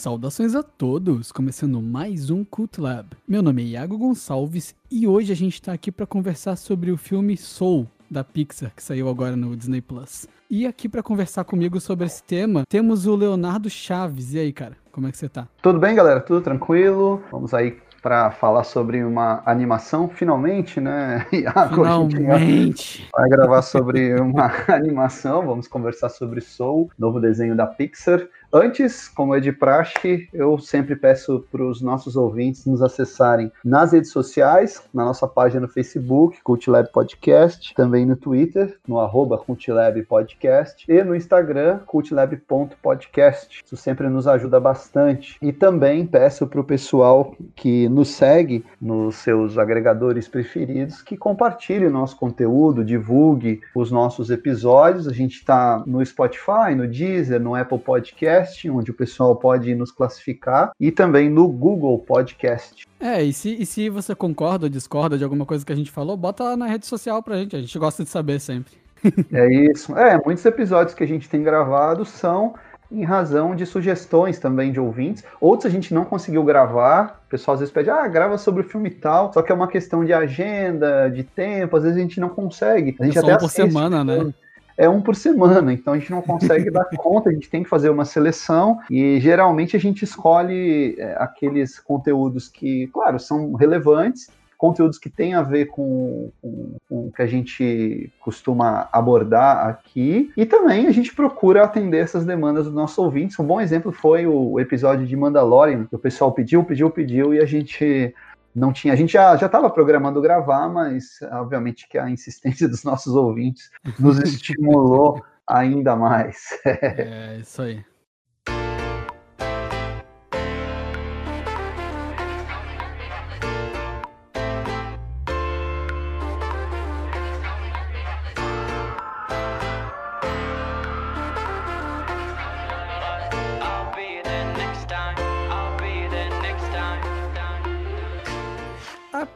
Saudações a todos, começando mais um Cult Lab. Meu nome é Iago Gonçalves e hoje a gente está aqui para conversar sobre o filme Soul da Pixar que saiu agora no Disney Plus. E aqui para conversar comigo sobre esse tema, temos o Leonardo Chaves. E aí, cara, como é que você tá? Tudo bem, galera? Tudo tranquilo? Vamos aí para falar sobre uma animação, finalmente, né? Iago, finalmente! vai gravar sobre uma animação, vamos conversar sobre Soul, novo desenho da Pixar. Antes, como é de praxe, eu sempre peço para os nossos ouvintes nos acessarem nas redes sociais, na nossa página no Facebook, CultLab Podcast, também no Twitter, no arroba CultLab Podcast, e no Instagram, cultlab.podcast. Isso sempre nos ajuda bastante. E também peço para o pessoal que nos segue nos seus agregadores preferidos que compartilhe o nosso conteúdo, divulgue os nossos episódios. A gente está no Spotify, no Deezer, no Apple Podcast Podcast, onde o pessoal pode nos classificar, e também no Google Podcast. É, e se, e se você concorda ou discorda de alguma coisa que a gente falou, bota lá na rede social pra gente, a gente gosta de saber sempre. é isso. É, muitos episódios que a gente tem gravado são em razão de sugestões também de ouvintes. Outros a gente não conseguiu gravar. O pessoal às vezes pede, ah, grava sobre o filme e tal. Só que é uma questão de agenda, de tempo, às vezes a gente não consegue. A gente é só até um por semana, né? É um por semana, então a gente não consegue dar conta, a gente tem que fazer uma seleção e geralmente a gente escolhe é, aqueles conteúdos que, claro, são relevantes, conteúdos que têm a ver com, com, com, o que a gente costuma abordar aqui, e também a gente procura atender essas demandas dos nossos ouvintes. Um bom exemplo foi o episódio de Mandalorian, que o pessoal pediu, pediu, pediu, e a gente não tinha. A gente já estava programando gravar, mas obviamente que a insistência dos nossos ouvintes nos estimulou ainda mais. é, isso aí.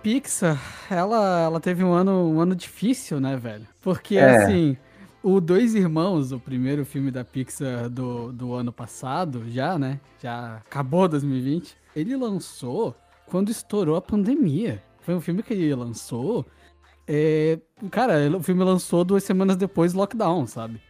Pixar, ela, ela teve um ano, um ano difícil, né, velho? Porque, é. assim, o Dois Irmãos, o primeiro filme da Pixar do, do ano passado, já, né? Já acabou 2020. Ele lançou quando estourou a pandemia. Foi um filme que ele lançou. É, cara, o filme lançou duas semanas depois do lockdown, sabe?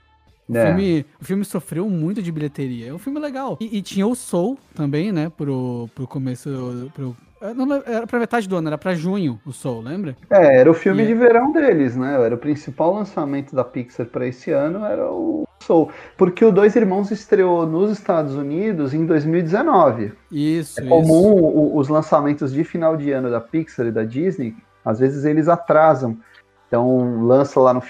O, é. filme, o filme sofreu muito de bilheteria. É um filme legal. E, e, tinha o Soul também, né? Pro, pro começo. Pro, não, era pra metade do ano, era pra junho o Soul, lembra? É, era o filme e... de verão deles, né? Era o principal lançamento da Pixar para esse ano, era o Soul. Porque o Dois Irmãos estreou nos Estados Unidos em 2019. Isso. É comum isso. os lançamentos de final de ano da Pixar e da Disney, às vezes eles atrasam. Então lança lá no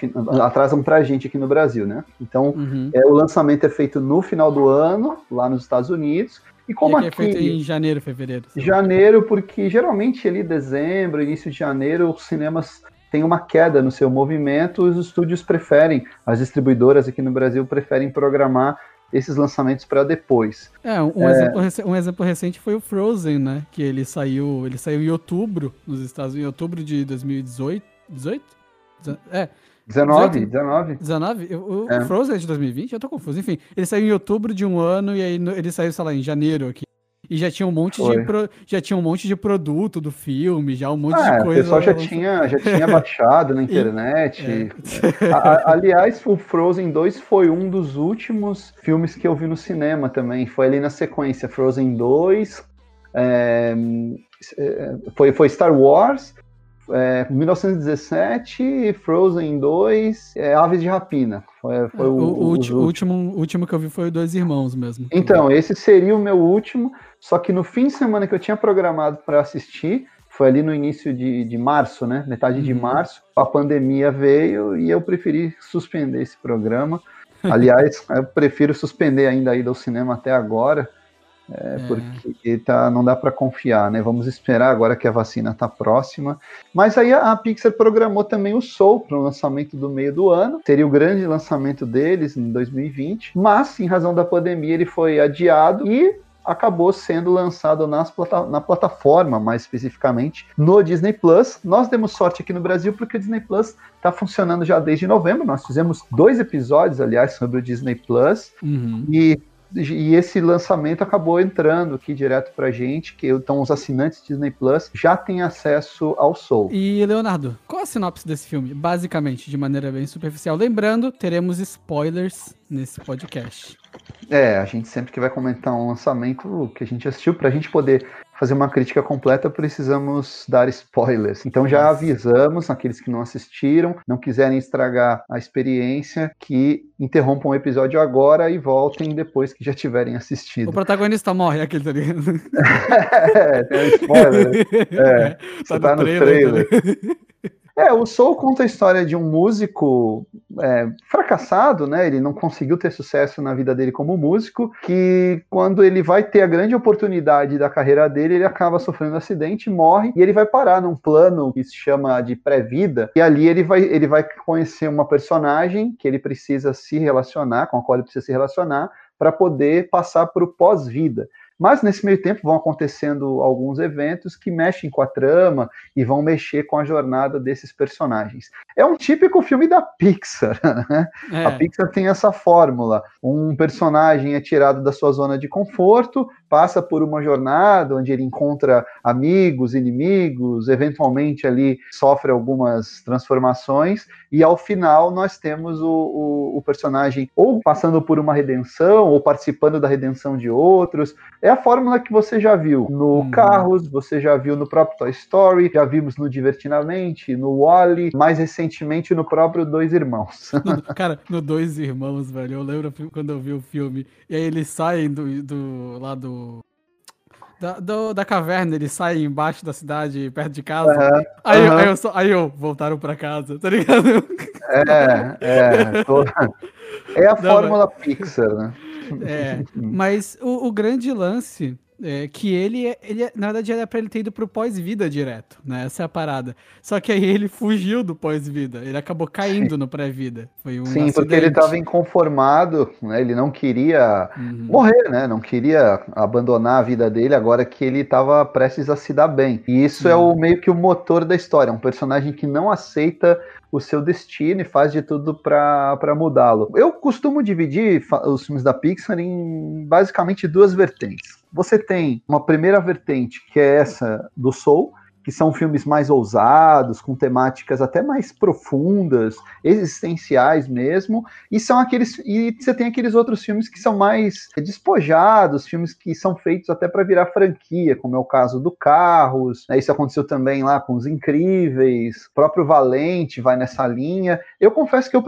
atrasam pra gente aqui no Brasil, né? Então uhum. é, o lançamento é feito no final do ano, lá nos Estados Unidos, e como e aqui, é feito em janeiro, fevereiro. Janeiro, porque geralmente ali dezembro, início de janeiro, os cinemas têm uma queda no seu movimento, os estúdios preferem, as distribuidoras aqui no Brasil preferem programar esses lançamentos para depois. É, um, é... Exemplo, um exemplo recente foi o Frozen, né? Que ele saiu, ele saiu em outubro nos Estados Unidos, em outubro de 2018, 18? É, 19, 19. 19? O é. Frozen é de 2020? Eu tô confuso. Enfim, ele saiu em outubro de um ano e aí ele saiu, sei lá, em janeiro aqui. E já tinha um monte de pro, já tinha um monte de produto do filme, já um monte ah, de coisa. O pessoal já tinha, já tinha baixado na internet. É. A, aliás, o Frozen 2 foi um dos últimos filmes que eu vi no cinema também. Foi ali na sequência, Frozen 2, é, é, foi, foi Star Wars, é, 1917, Frozen 2, é, Aves de Rapina. Foi, foi o, o, o, último, último que eu vi foi Dois Irmãos mesmo. Então, esse seria o meu último, só que no fim de semana que eu tinha programado para assistir, foi ali no início de, de março, né? Metade uhum. de março, a pandemia veio e eu preferi suspender esse programa. Aliás, eu prefiro suspender ainda a ida ao cinema até agora, é, é. Porque tá, não dá para confiar, né? Vamos esperar agora que a vacina está próxima. Mas aí a, a Pixar programou também o Soul para o lançamento do meio do ano. Seria o grande lançamento deles em 2020. Mas, em razão da pandemia, ele foi adiado e acabou sendo lançado nas plata na plataforma, mais especificamente no Disney Plus. Nós demos sorte aqui no Brasil porque o Disney Plus está funcionando já desde novembro. Nós fizemos dois episódios, aliás, sobre o Disney Plus. Uhum. E e esse lançamento acabou entrando aqui direto pra gente, que então os assinantes Disney Plus já têm acesso ao Soul. E Leonardo, qual a sinopse desse filme? Basicamente, de maneira bem superficial. Lembrando, teremos spoilers nesse podcast. É, a gente sempre que vai comentar um lançamento que a gente assistiu, pra gente poder fazer uma crítica completa, precisamos dar spoilers. Então já avisamos aqueles que não assistiram, não quiserem estragar a experiência, que interrompam o episódio agora e voltem depois que já tiverem assistido. O protagonista morre, aquele tá ligado? é, tem um spoiler. É, tá você tá no, no trailer. trailer. É, o Soul conta a história de um músico é, fracassado, né? Ele não conseguiu ter sucesso na vida dele como músico, que quando ele vai ter a grande oportunidade da carreira dele, ele acaba sofrendo um acidente, morre e ele vai parar num plano que se chama de pré-vida. E ali ele vai, ele vai conhecer uma personagem que ele precisa se relacionar, com a qual ele precisa se relacionar, para poder passar para o pós-vida. Mas nesse meio tempo vão acontecendo alguns eventos que mexem com a trama e vão mexer com a jornada desses personagens. É um típico filme da Pixar. Né? É. A Pixar tem essa fórmula: um personagem é tirado da sua zona de conforto, passa por uma jornada onde ele encontra amigos, inimigos, eventualmente ali sofre algumas transformações, e ao final nós temos o, o, o personagem ou passando por uma redenção, ou participando da redenção de outros. É a fórmula que você já viu no hum. Carros, você já viu no próprio Toy Story, já vimos no Divertidamente, no Wally, mais recentemente no próprio Dois Irmãos. Cara, no Dois Irmãos, velho, eu lembro quando eu vi o filme, e aí eles saem do, do lá do da, do, da caverna, eles saem embaixo da cidade, perto de casa. Uhum, aí, uhum. aí, eu, aí eu voltaram pra casa, tá ligado? É, é. Tô... É a Não, fórmula mas... Pixar, né? É, mas o, o grande lance é, que ele, é, ele, é, na verdade, era pra ele ter ido pro pós-vida direto, né? Essa é a parada. Só que aí ele fugiu do pós-vida, ele acabou caindo no pré-vida. Foi um Sim, acidente. porque ele estava inconformado, né? Ele não queria uhum. morrer, né? Não queria abandonar a vida dele agora que ele estava prestes a se dar bem. E isso uhum. é o meio que o motor da história, um personagem que não aceita o seu destino e faz de tudo para mudá-lo. Eu costumo dividir os filmes da Pixar em basicamente duas vertentes. Você tem uma primeira vertente, que é essa do Soul, que são filmes mais ousados, com temáticas até mais profundas, existenciais mesmo, e são aqueles e você tem aqueles outros filmes que são mais despojados, filmes que são feitos até para virar franquia, como é o caso do Carros, né? isso aconteceu também lá com os Incríveis, próprio Valente vai nessa linha. Eu confesso que eu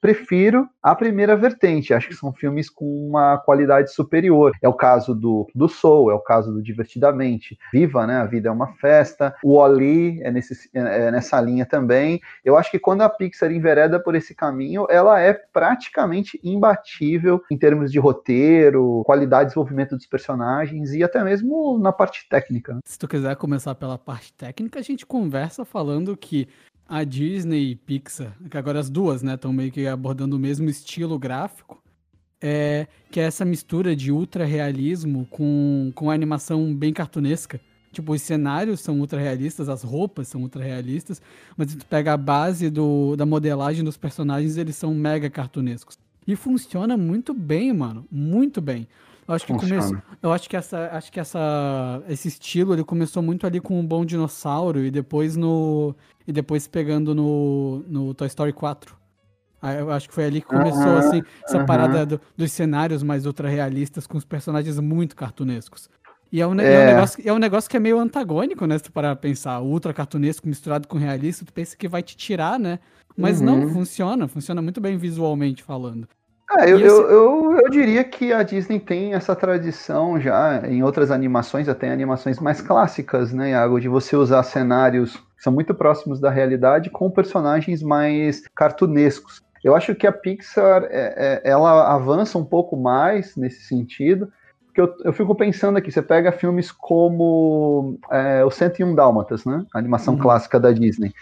prefiro a primeira vertente, acho que são filmes com uma qualidade superior. É o caso do, do Soul, é o caso do Divertidamente, Viva, né? A vida é uma festa Floresta, o Oli é, nesse, é, é nessa linha também. Eu acho que quando a Pixar envereda por esse caminho, ela é praticamente imbatível em termos de roteiro, qualidade de desenvolvimento dos personagens e até mesmo na parte técnica. Se tu quiser começar pela parte técnica, a gente conversa falando que a Disney e Pixar, que agora as duas, né, estão meio que abordando o mesmo estilo gráfico, é, que é essa mistura de ultra realismo com, com animação bem cartunesca. Tipo, os cenários são ultra realistas, as roupas são ultra realistas, mas se tu pega a base do, da modelagem dos personagens, eles são mega cartunescos. E funciona muito bem, mano. Muito bem. Eu acho que começou, eu acho que essa, acho que essa, esse estilo ele começou muito ali com o Bom Dinossauro e depois no e depois pegando no, no Toy Story 4. Eu acho que foi ali que começou assim essa parada do, dos cenários mais ultra realistas com os personagens muito cartunescos. E é um, é. é um, negócio, é um negócio que é meio antagônico, né? Se tu parar pra pensar, ultra cartunesco misturado com realista, tu pensa que vai te tirar, né? Mas uhum. não, funciona, funciona muito bem visualmente falando. É, eu, eu, eu, eu, diria que a Disney tem essa tradição já em outras animações, até em animações mais clássicas, né, Iago, de você usar cenários que são muito próximos da realidade com personagens mais cartunescos. Eu acho que a Pixar é, é, ela avança um pouco mais nesse sentido, que eu, eu fico pensando aqui, você pega filmes como é, o 101 Dálmatas, né? A animação uhum. clássica da Disney.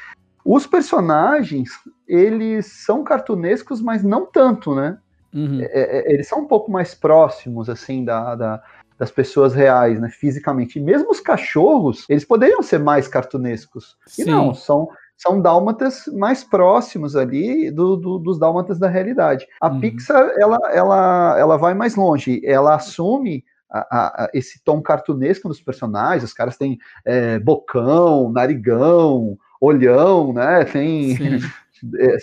Os personagens, eles são cartunescos, mas não tanto, né? Uhum. É, é, eles são um pouco mais próximos, assim, da, da, das pessoas reais, né? Fisicamente. E mesmo os cachorros, eles poderiam ser mais cartunescos. Sim. E não, são são dálmatas mais próximos ali do, do, dos dálmatas da realidade. A uhum. Pixar, ela, ela, ela vai mais longe, ela assume a, a, esse tom cartunesco dos personagens, os caras têm é, bocão, narigão, olhão, né? Tem. É,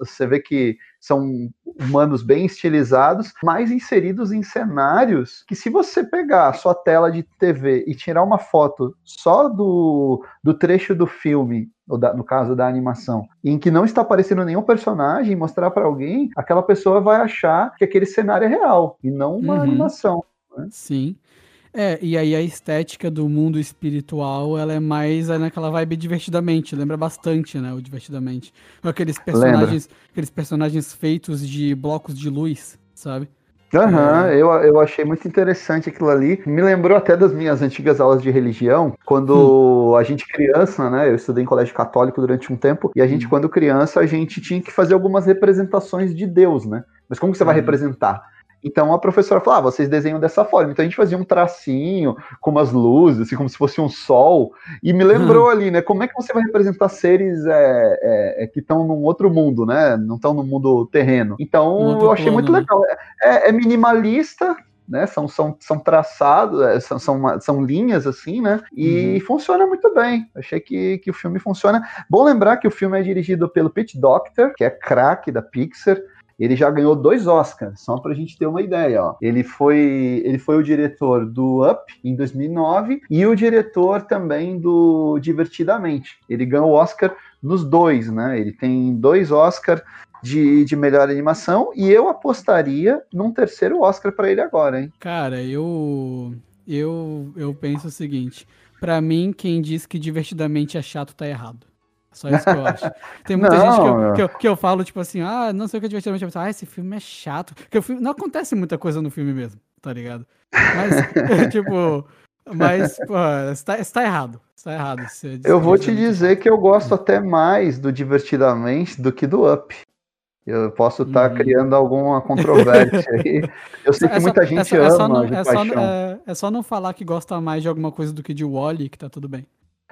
você vê que são humanos bem estilizados, mas inseridos em cenários que, se você pegar a sua tela de TV e tirar uma foto só do, do trecho do filme, da, no caso da animação, em que não está aparecendo nenhum personagem, mostrar para alguém, aquela pessoa vai achar que aquele cenário é real e não uma uhum. animação. Né? Sim. É, e aí a estética do mundo espiritual, ela é mais é naquela vibe divertidamente, lembra bastante, né, o divertidamente. Aqueles personagens, lembra. aqueles personagens feitos de blocos de luz, sabe? Aham, uhum, eu, eu achei muito interessante aquilo ali. Me lembrou até das minhas antigas aulas de religião, quando hum. a gente criança, né? Eu estudei em colégio católico durante um tempo, e a gente, hum. quando criança, a gente tinha que fazer algumas representações de Deus, né? Mas como que você vai hum. representar? Então a professora falou: ah, vocês desenham dessa forma. Então a gente fazia um tracinho com umas luzes, assim, como se fosse um sol. E me lembrou uhum. ali, né? Como é que você vai representar seres é, é, é que estão num outro mundo, né? Não estão no mundo terreno. Então um eu achei plano, muito né? legal. É, é, minimalista. Né, são, são, são traçados, é, são, são, são linhas assim, né? E uhum. funciona muito bem. Achei que, que o filme funciona. Bom lembrar que o filme é dirigido pelo Pete Doctor, que é craque da Pixar ele já ganhou dois Oscars, só para a gente ter uma ideia. Ó. Ele, foi, ele foi o diretor do Up em 2009 e o diretor também do Divertidamente. Ele ganhou o Oscar nos dois, né? Ele tem dois Oscars de, de melhor animação e eu apostaria num terceiro Oscar para ele agora, hein? Cara, eu eu eu penso o seguinte, para mim quem diz que divertidamente é chato tá errado. Só isso que eu acho. Tem muita não, gente que eu, que eu, que, eu, falo, tipo assim, ah, não sei o que é divertidamente. Eu ah, esse filme é chato. Porque o filme, não acontece muita coisa no filme mesmo, tá ligado? Mas, tipo, mas, pô, está, está errado. Está errado. Eu vou te dizer que eu gosto até mais do Divertidamente do que do Up. Eu posso estar tá hum. criando alguma controvérsia aí. Eu sei é que muita gente é só, ama é só, não, é, só, é, é só não falar que gosta mais de alguma coisa do que de Wally, que tá tudo bem.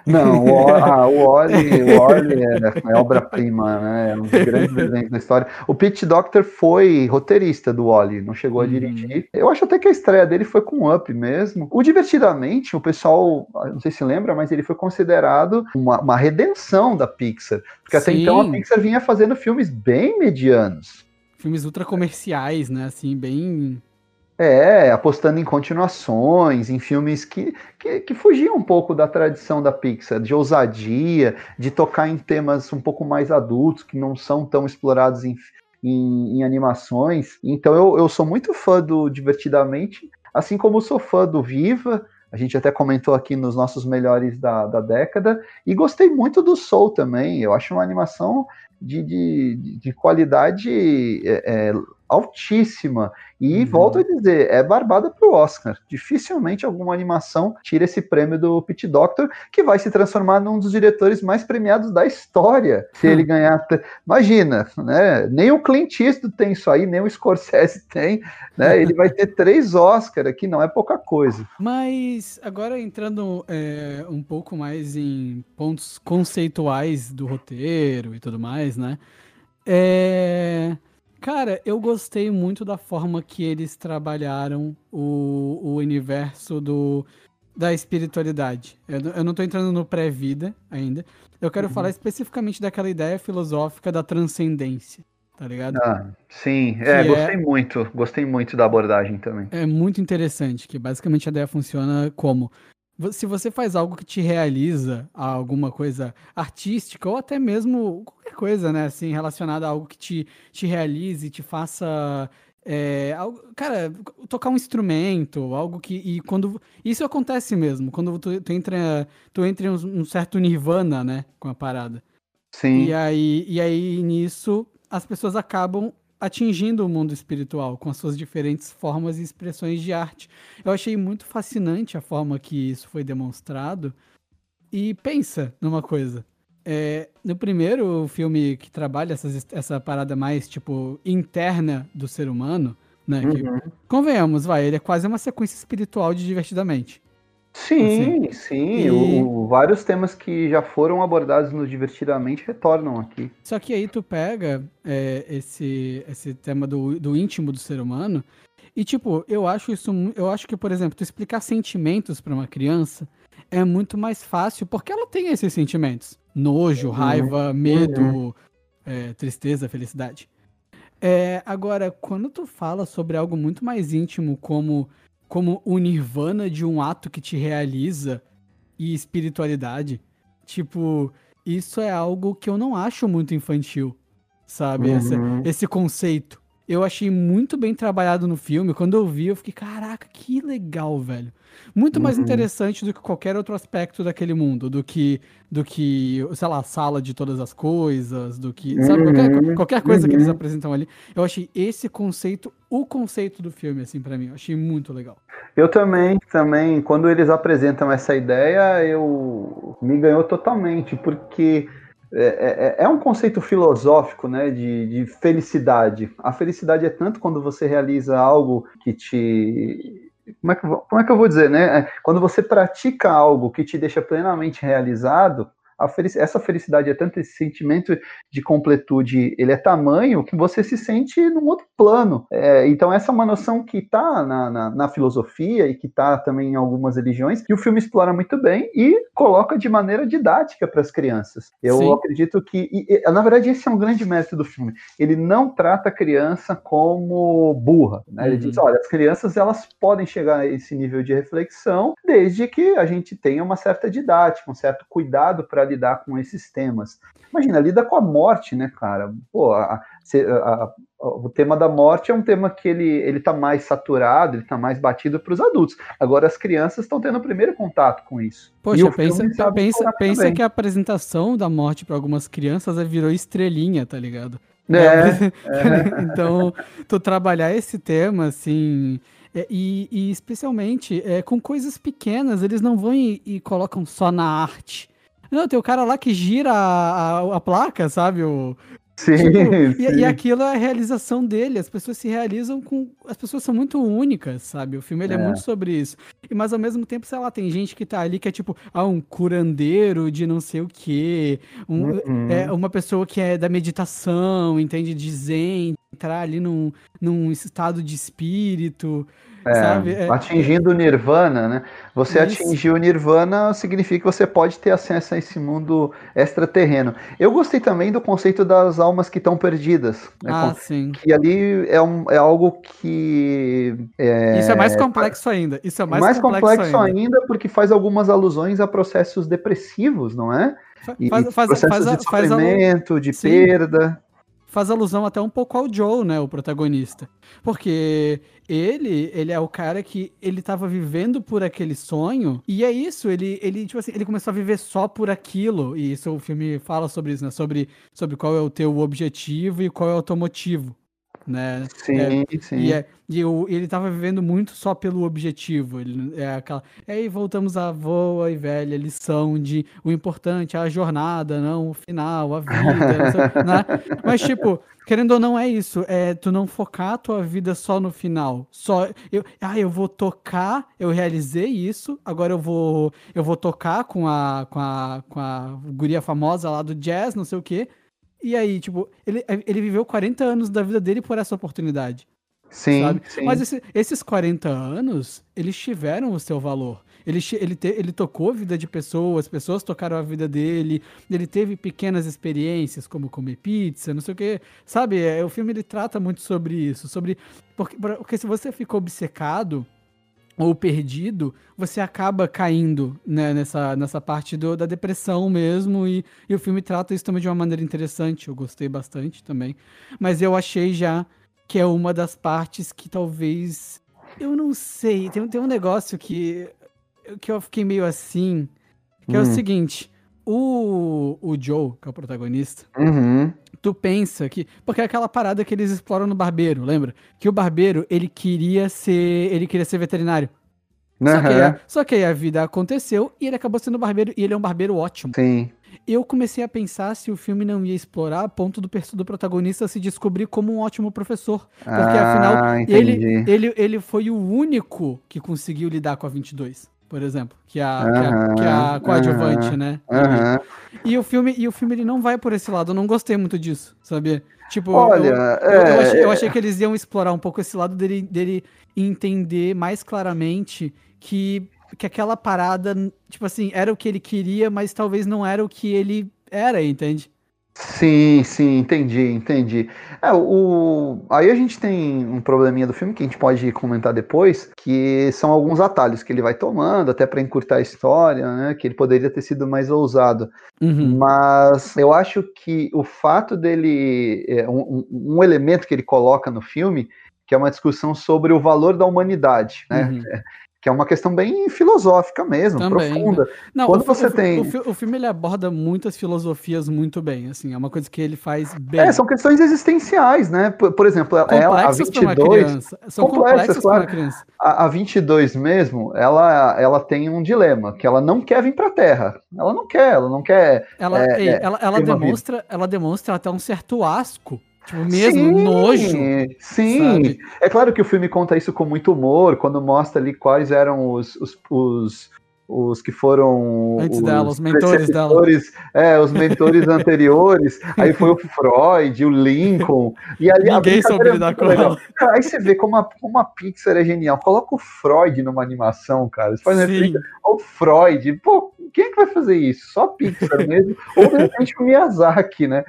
Não, o, ah, o Wally, o é, é obra-prima, né? É um dos grandes desenhos da história. O Pete Doctor foi roteirista do Wally, não chegou a uhum. dirigir. Eu acho até que a estreia dele foi com Up mesmo. O Divertidamente, o pessoal, não sei se lembra, mas ele foi considerado uma, uma redenção da Pixar. Porque Sim. até então a Pixar vinha fazendo filmes bem medianos. Filmes ultra comerciais, né? Assim, bem é, apostando em continuações, em filmes que, que, que, fugiam um pouco da tradição da Pixar, de ousadia, de tocar em temas um pouco mais adultos, que não são tão explorados em, em, em animações. Então eu, eu sou muito fã do Divertidamente, assim como sou fã do Viva, a gente até comentou aqui nos nossos melhores da, da década, e gostei muito do Soul também. Eu acho uma animação de, de, de qualidade é, é, altíssima. E uhum. volto a dizer, é barbada pro Oscar. Dificilmente alguma animação tira esse prêmio do Pete Doctor, que vai se transformar num dos diretores mais premiados da história. Se ele hum. ganhar. Imagina, né? Nem o Clint Eastwood tem isso aí, nem o Scorsese tem. Né? Ele vai ter três Oscars aqui, não é pouca coisa. Mas agora entrando é, um pouco mais em pontos conceituais do roteiro e tudo mais, né? É Cara, eu gostei muito da forma que eles trabalharam o, o universo do, da espiritualidade. Eu, eu não tô entrando no pré-vida ainda. Eu quero uhum. falar especificamente daquela ideia filosófica da transcendência, tá ligado? Ah, sim. É, que gostei é, muito. Gostei muito da abordagem também. É muito interessante, que basicamente a ideia funciona como se você faz algo que te realiza a alguma coisa artística ou até mesmo qualquer coisa, né, assim, relacionada a algo que te, te realize, te faça é, algo, cara, tocar um instrumento, algo que. E quando. Isso acontece mesmo, quando tu, tu entra, tu entra em um, um, certo nirvana, né? Com a parada. Sim. E aí, e aí nisso as pessoas acabam atingindo o mundo espiritual com as suas diferentes formas e expressões de arte. Eu achei muito fascinante a forma que isso foi demonstrado. E pensa numa coisa. É, no primeiro filme que trabalha essas, essa parada mais, tipo, interna do ser humano, né? Uhum. Que, convenhamos, vai, ele é quase uma sequência espiritual de Divertidamente. Sim, assim. sim. E... O, vários temas que já foram abordados no Divertidamente retornam aqui. Só que aí tu pega é, esse, esse tema do, do íntimo do ser humano. E, tipo, eu acho isso. Eu acho que, por exemplo, tu explicar sentimentos para uma criança é muito mais fácil, porque ela tem esses sentimentos: nojo, raiva, medo, uhum. é, tristeza, felicidade. É, agora, quando tu fala sobre algo muito mais íntimo, como como o nirvana de um ato que te realiza e espiritualidade. Tipo, isso é algo que eu não acho muito infantil, sabe? Uhum. Esse, esse conceito. Eu achei muito bem trabalhado no filme. Quando eu vi, eu fiquei, caraca, que legal, velho. Muito mais uhum. interessante do que qualquer outro aspecto daquele mundo, do que, do que, sei lá, a sala de todas as coisas, do que, sabe, qualquer, uhum. qualquer coisa uhum. que eles uhum. apresentam ali. Eu achei esse conceito, o conceito do filme, assim, para mim. Eu achei muito legal. Eu também, também, quando eles apresentam essa ideia, eu me ganhou totalmente, porque é, é, é, um conceito filosófico, né, de, de, felicidade. A felicidade é tanto quando você realiza algo que te como é, que, como é que eu vou dizer, né? É, quando você pratica algo que te deixa plenamente realizado, felic essa felicidade é tanto esse sentimento de completude, ele é tamanho que você se sente num outro plano. É, então essa é uma noção que está na, na, na, filosofia e que está também em algumas religiões, que o filme explora muito bem e coloca de maneira didática para as crianças. Eu Sim. acredito que, e, e, na verdade, esse é um grande mérito do filme. Ele não trata a criança como burra. Né? Ele uhum. diz, olha, as crianças elas podem chegar a esse nível de reflexão desde que a gente tenha uma certa didática, um certo cuidado para lidar com esses temas. Imagina, lida com a morte, né, cara? Pô, a, a, a, o tema da morte é um tema que ele, ele tá mais saturado, ele tá mais batido para os adultos. Agora as crianças estão tendo o primeiro contato com isso. Poxa, pensa, pensa, pensa que a apresentação da morte para algumas crianças virou estrelinha, tá ligado? É, é. então, tu trabalhar esse tema, assim, é, e, e, especialmente é, com coisas pequenas, eles não vão e, e colocam só na arte não, tem o cara lá que gira a, a, a placa, sabe? O, Sim, tipo, sim. E, e, aquilo é a realização dele. As pessoas se realizam com. As pessoas são muito únicas, sabe? O filme ele é. é muito sobre isso. E, mas ao mesmo tempo, sei lá, tem gente que tá ali que é tipo, ah, um curandeiro de não sei o quê. Um, uhum. é, uma pessoa que é da meditação, entende? De zen, entrar ali num, num estado de espírito. É, é, atingindo o Nirvana, né? Você isso. atingir o Nirvana significa que você pode ter acesso a esse mundo extraterreno. Eu gostei também do conceito das almas que estão perdidas. Né? Ah, sim. Que ali é, um, é algo que. É, isso é mais complexo ainda. Isso é mais, mais complexo, complexo ainda. ainda. porque faz algumas alusões a processos depressivos, não é? E faz, faz, processos faz, de sofrimento, de sim. perda faz alusão até um pouco ao Joe, né, o protagonista. Porque ele, ele é o cara que ele tava vivendo por aquele sonho, e é isso, ele, ele tipo assim, ele começou a viver só por aquilo, e isso o filme fala sobre isso, né, sobre, sobre qual é o teu objetivo e qual é o teu motivo né? Sim, é, sim. E, é, e o, ele tava vivendo muito só pelo objetivo. Ele, é aquela. E aí voltamos à boa e velha lição de o importante é a jornada, não o final, a vida. sei, né? Mas, tipo, querendo ou não, é isso. É tu não focar a tua vida só no final. Só. Eu, ah, eu vou tocar, eu realizei isso, agora eu vou. Eu vou tocar com a, com a, com a guria famosa lá do jazz, não sei o quê. E aí, tipo, ele, ele viveu 40 anos da vida dele por essa oportunidade. Sim, sim. Mas esse, esses 40 anos, eles tiveram o seu valor. Ele, ele, te, ele tocou a vida de pessoas, pessoas tocaram a vida dele, ele teve pequenas experiências, como comer pizza, não sei o quê. Sabe, é, o filme ele trata muito sobre isso, sobre... Porque, porque se você fica obcecado ou perdido, você acaba caindo né, nessa, nessa parte do, da depressão mesmo. E, e, o filme trata isso também de uma maneira interessante. Eu gostei bastante também. Mas eu achei já que é uma das partes que talvez. Eu não sei. Tem, tem um negócio que, que eu fiquei meio assim. Que hum. é o hum. seguinte: o, o Joe, que é o protagonista, uhum. Tu pensa que. Porque é aquela parada que eles exploram no barbeiro, lembra? Que o barbeiro, ele queria ser. Ele queria ser veterinário. Uhum. Só, que aí, só que aí a vida aconteceu e ele acabou sendo barbeiro e ele é um barbeiro ótimo. Sim. Eu comecei a pensar se o filme não ia explorar a ponto do, do protagonista se descobrir como um ótimo professor. Porque ah, afinal, ele, ele, ele foi o único que conseguiu lidar com a 22. Por exemplo, que é a, uh -huh, que é a, que é a coadjuvante, uh -huh, né? Uh -huh. E o filme, e o filme ele não vai por esse lado. Eu não gostei muito disso, sabia? Tipo, Olha, eu, eu, é, eu, achei, eu, achei, que eles iam explorar um pouco esse lado dele, dele entender mais claramente que, que aquela parada, tipo assim, era o que ele queria, mas talvez não era o que ele era, entende? Sim, sim, entendi, entendi. É, o, aí a gente tem um probleminha do filme que a gente pode comentar depois, que são alguns atalhos que ele vai tomando, até para encurtar a história, né? Que ele poderia ter sido mais ousado. Uhum. Mas eu acho que o fato dele. É, um, um, elemento que ele coloca no filme, que é uma discussão sobre o valor da humanidade, né? Uhum. Que é uma questão bem filosófica mesmo, Também, profunda. Né? Não, Quando o, você o, tem... O, o, filme ele aborda muitas filosofias muito bem, assim, é uma coisa que ele faz bem. É, são questões existenciais, né? Por, por exemplo, ela, a 22... São complexas, complexas claro. para uma criança. A, a 22 mesmo, ela, ela tem um dilema, que ela não quer vir para a Terra. Ela não quer, ela não quer... Ela, é, ei, é, ela, ela demonstra, ela demonstra até um certo asco Tipo, mesmo sim, nojo. Sim. Sabe? É claro que o filme conta isso com muito humor, quando mostra ali quais eram os, os, os os que foram Antes os dela, os mentores dela. É, os mentores anteriores. Aí foi o Freud, o Lincoln. E ali Ninguém soube lidar com ela. Aí você vê como a, como a Pixar é genial. Coloca o Freud numa animação, cara. Você faz referência ao Freud. Pô, quem é que vai fazer isso? Só Pixar mesmo? Ou de repente o Miyazaki, né?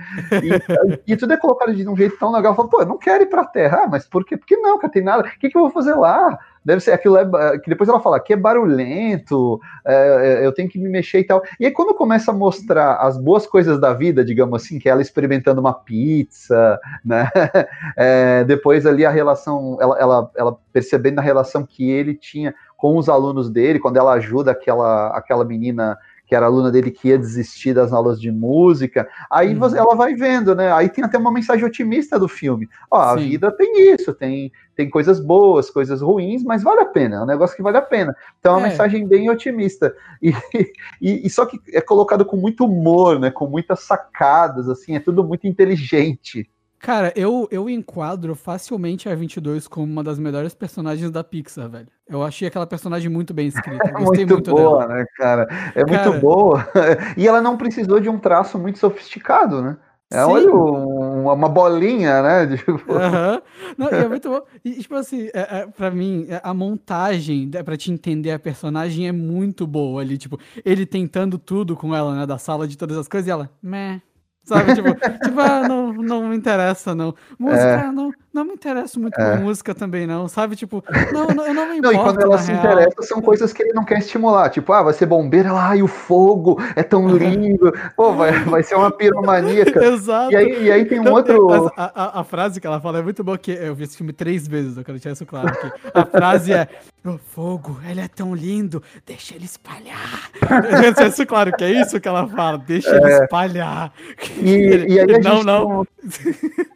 E, e, tudo é colocado de um jeito tão legal. Falo, pô, eu não quero ir pra Terra. Ah, mas por quê? Porque não, cara, tem nada. O que, que eu vou fazer lá? deve ser aquilo é, que depois ela fala que é barulhento, é, é, eu tenho que me mexer e tal. E aí quando começa a mostrar as boas coisas da vida, digamos assim, que é ela experimentando uma pizza, né? É, depois ali a relação, ela, ela, ela percebendo a relação que ele tinha com os alunos dele, quando ela ajuda aquela, aquela menina que era aluna dele que ia desistir das aulas de música. Aí uhum. ela vai vendo, né? Aí tem até uma mensagem otimista do filme. Ó, a vida tem isso, tem, tem coisas boas, coisas ruins, mas vale a pena, é um negócio que vale a pena. Então é uma é. mensagem bem otimista. E, e, e, só que é colocado com muito humor, né? Com muitas sacadas, assim, é tudo muito inteligente. Cara, eu, eu enquadro facilmente a 22 como uma das melhores personagens da Pixar, velho. Eu achei aquela personagem muito bem escrita. É muito, muito, boa, dela. né, cara? É cara... muito boa. E ela não precisou de um traço muito sofisticado, né? É olha uma bolinha, né? Tipo... Uhum. Não, é muito bom. E, tipo assim, é, é, pra mim, é, a montagem, é, pra te entender a personagem, é muito boa ali. Tipo, ele tentando tudo com ela, né? Da sala de todas as coisas e ela, meh. Sabe, tipo, tipo ah, não, não me interessa, não. Música, é. não, não me interessa muito é. por música também, não. Sabe, tipo, não, não eu não me importo. Não, e quando ela se real. interessa, são coisas que ele não quer estimular. Tipo, ah, vai ser bombeira, lá, e o fogo é tão lindo. Pô, vai, vai ser uma piromaníaca. Exato. E aí, e aí tem um então, outro. A, a, a, frase que ela fala é muito boa, que eu vi esse filme três vezes, eu quero deixar isso claro aqui. A frase é: o fogo, ele é tão lindo, deixa ele espalhar. Eu isso claro que é isso que ela fala, deixa é. ele espalhar. E, e aí a não, gente, não.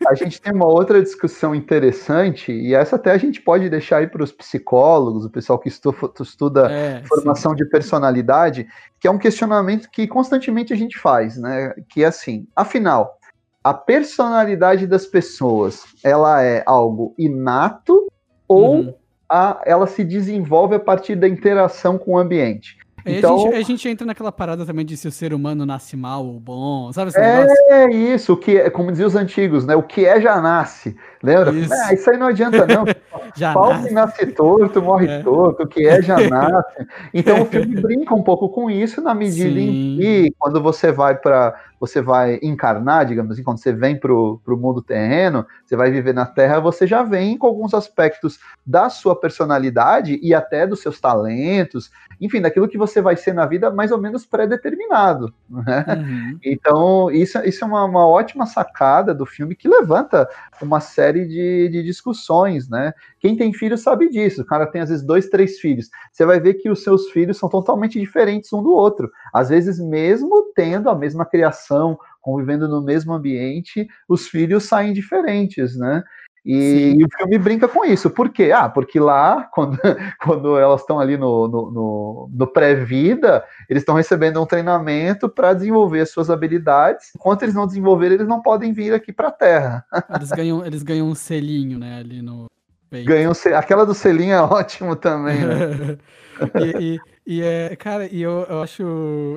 a gente tem uma outra discussão interessante, e essa até a gente pode deixar aí para os psicólogos, o pessoal que estuda, estuda é, formação sim. de personalidade, que é um questionamento que constantemente a gente faz, né? Que é assim, afinal, a personalidade das pessoas, ela é algo inato ou uhum a, ela se desenvolve a partir da interação com o ambiente. Então, a gente, a, gente, entra naquela parada também de se o ser humano nasce mal ou bom, sabe é negócio? isso, que é, como diziam os antigos, né? O que é já nasce. Lembra? Isso, é, isso aí não adianta, não. já Pau nasce. que nasce torto, morre é. torto, o que é já nasce. Então o filme brinca um pouco com isso na medida Sim. em que, quando você vai para você vai encarnar, digamos assim, quando você vem para o mundo terreno, você vai viver na Terra, você já vem com alguns aspectos da sua personalidade e até dos seus talentos, enfim, daquilo que você vai ser na vida mais ou menos pré-determinado. Né? Uhum. Então, isso, isso é uma, uma ótima sacada do filme que levanta uma série de, de discussões, né? Quem tem filho sabe disso. O cara tem às vezes dois, três filhos. Você vai ver que os seus filhos são totalmente diferentes um do outro. Às vezes, mesmo tendo a mesma criação, convivendo no mesmo ambiente, os filhos saem diferentes, né? E, e, o filme brinca com isso. Por quê? Ah, porque lá, quando, quando elas estão ali no, no, no, no pré-vida, eles estão recebendo um treinamento para desenvolver as suas habilidades. Enquanto eles não desenvolverem, eles não podem vir aqui para a Terra. Eles ganham, eles ganham um selinho, né, ali no. Ganhou aquela do selinho é ótimo também, né? e, e, e, é, cara, e eu, eu, acho,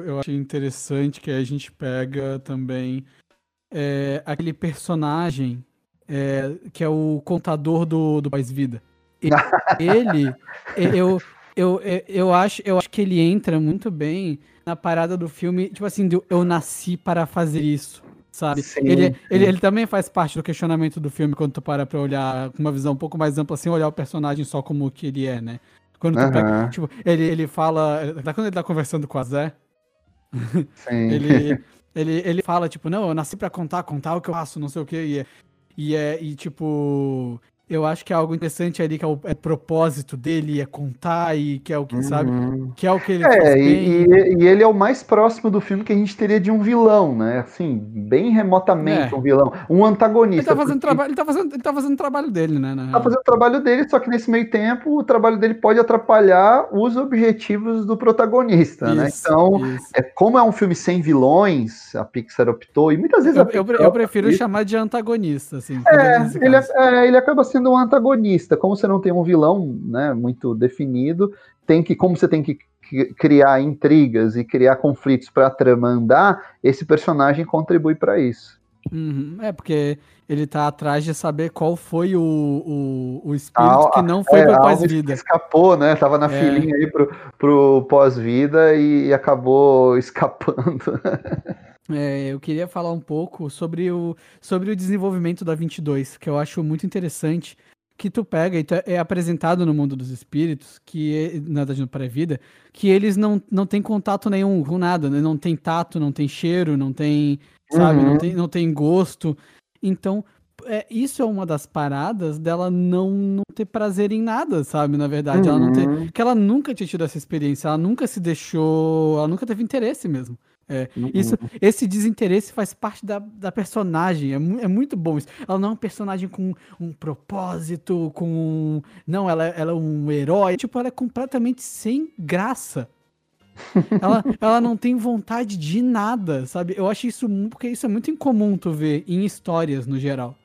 eu acho interessante que a gente pega também é, aquele personagem é, que é o contador do, do pós-vida. Ele, eu, eu, eu, acho, eu acho que ele entra muito bem na parada do filme, tipo assim, eu nasci para fazer isso sabe? Sim, ele, sim. Ele, ele também faz parte do questionamento do filme quando tu para pra olhar com uma visão um pouco mais ampla, assim, olhar o personagem só como que ele é, né? Quando tu pega, tipo, ele, ele fala, quando ele tá conversando com a Zé, ele, ele, ele fala, tipo, não, eu nasci pra contar, contar o que eu faço, não sei o que, e é, e, é, e tipo, eu acho que é algo interessante ali, que é o é propósito dele, é contar e que é o que, uhum. sabe? Que é o que ele é, e, e, ele é o mais próximo do filme que a gente teria de um vilão, né? Assim, bem remotamente é. um vilão. Um antagonista. Ele tá fazendo, porque... ele tá fazendo, ele tá fazendo o trabalho dele, né? Tá fazendo o trabalho dele, só que nesse meio tempo o trabalho dele pode atrapalhar os objetivos do protagonista, né? isso, né? Então, é, como é um filme sem vilões, a Pixar optou, e muitas vezes... Eu, eu, eu prefiro chamar de antagonista, assim. É, ele, é, é, ele acaba sendo um antagonista. Como você não tem um vilão né, muito definido, tem que, como você tem que criar intrigas e criar conflitos para a trama andar, esse personagem contribui para isso. Uhum, é, porque ele tá atrás de saber qual foi o, o, o espírito ah, que não foi é, para pós-vida. Escapou, né? Tava na é. filinha aí pro, pro pós-vida e acabou escapando. É, eu queria falar um pouco sobre o, sobre o desenvolvimento da 22, que eu acho muito interessante, que tu pega e tu é apresentado no mundo dos espíritos, que na verdade no pré-vida, que eles não, não têm contato nenhum com nada, né? não tem tato, não tem cheiro, não tem, sabe, uhum. não, tem, não tem gosto. Então, é, isso é uma das paradas dela não, não ter prazer em nada, sabe? Na verdade, uhum. ela não ter, uhum. que ela nunca tinha tido essa experiência, ela nunca se deixou, ela nunca teve interesse mesmo. É, isso, esse desinteresse faz parte da, da personagem, é, é, muito bom isso. Ela não é um personagem com um propósito, com um, Não, ela, ela é um herói. Tipo, ela é completamente sem graça. ela, ela não tem vontade de nada, sabe? Eu acho isso... Porque isso é muito incomum tu ver em histórias, no geral.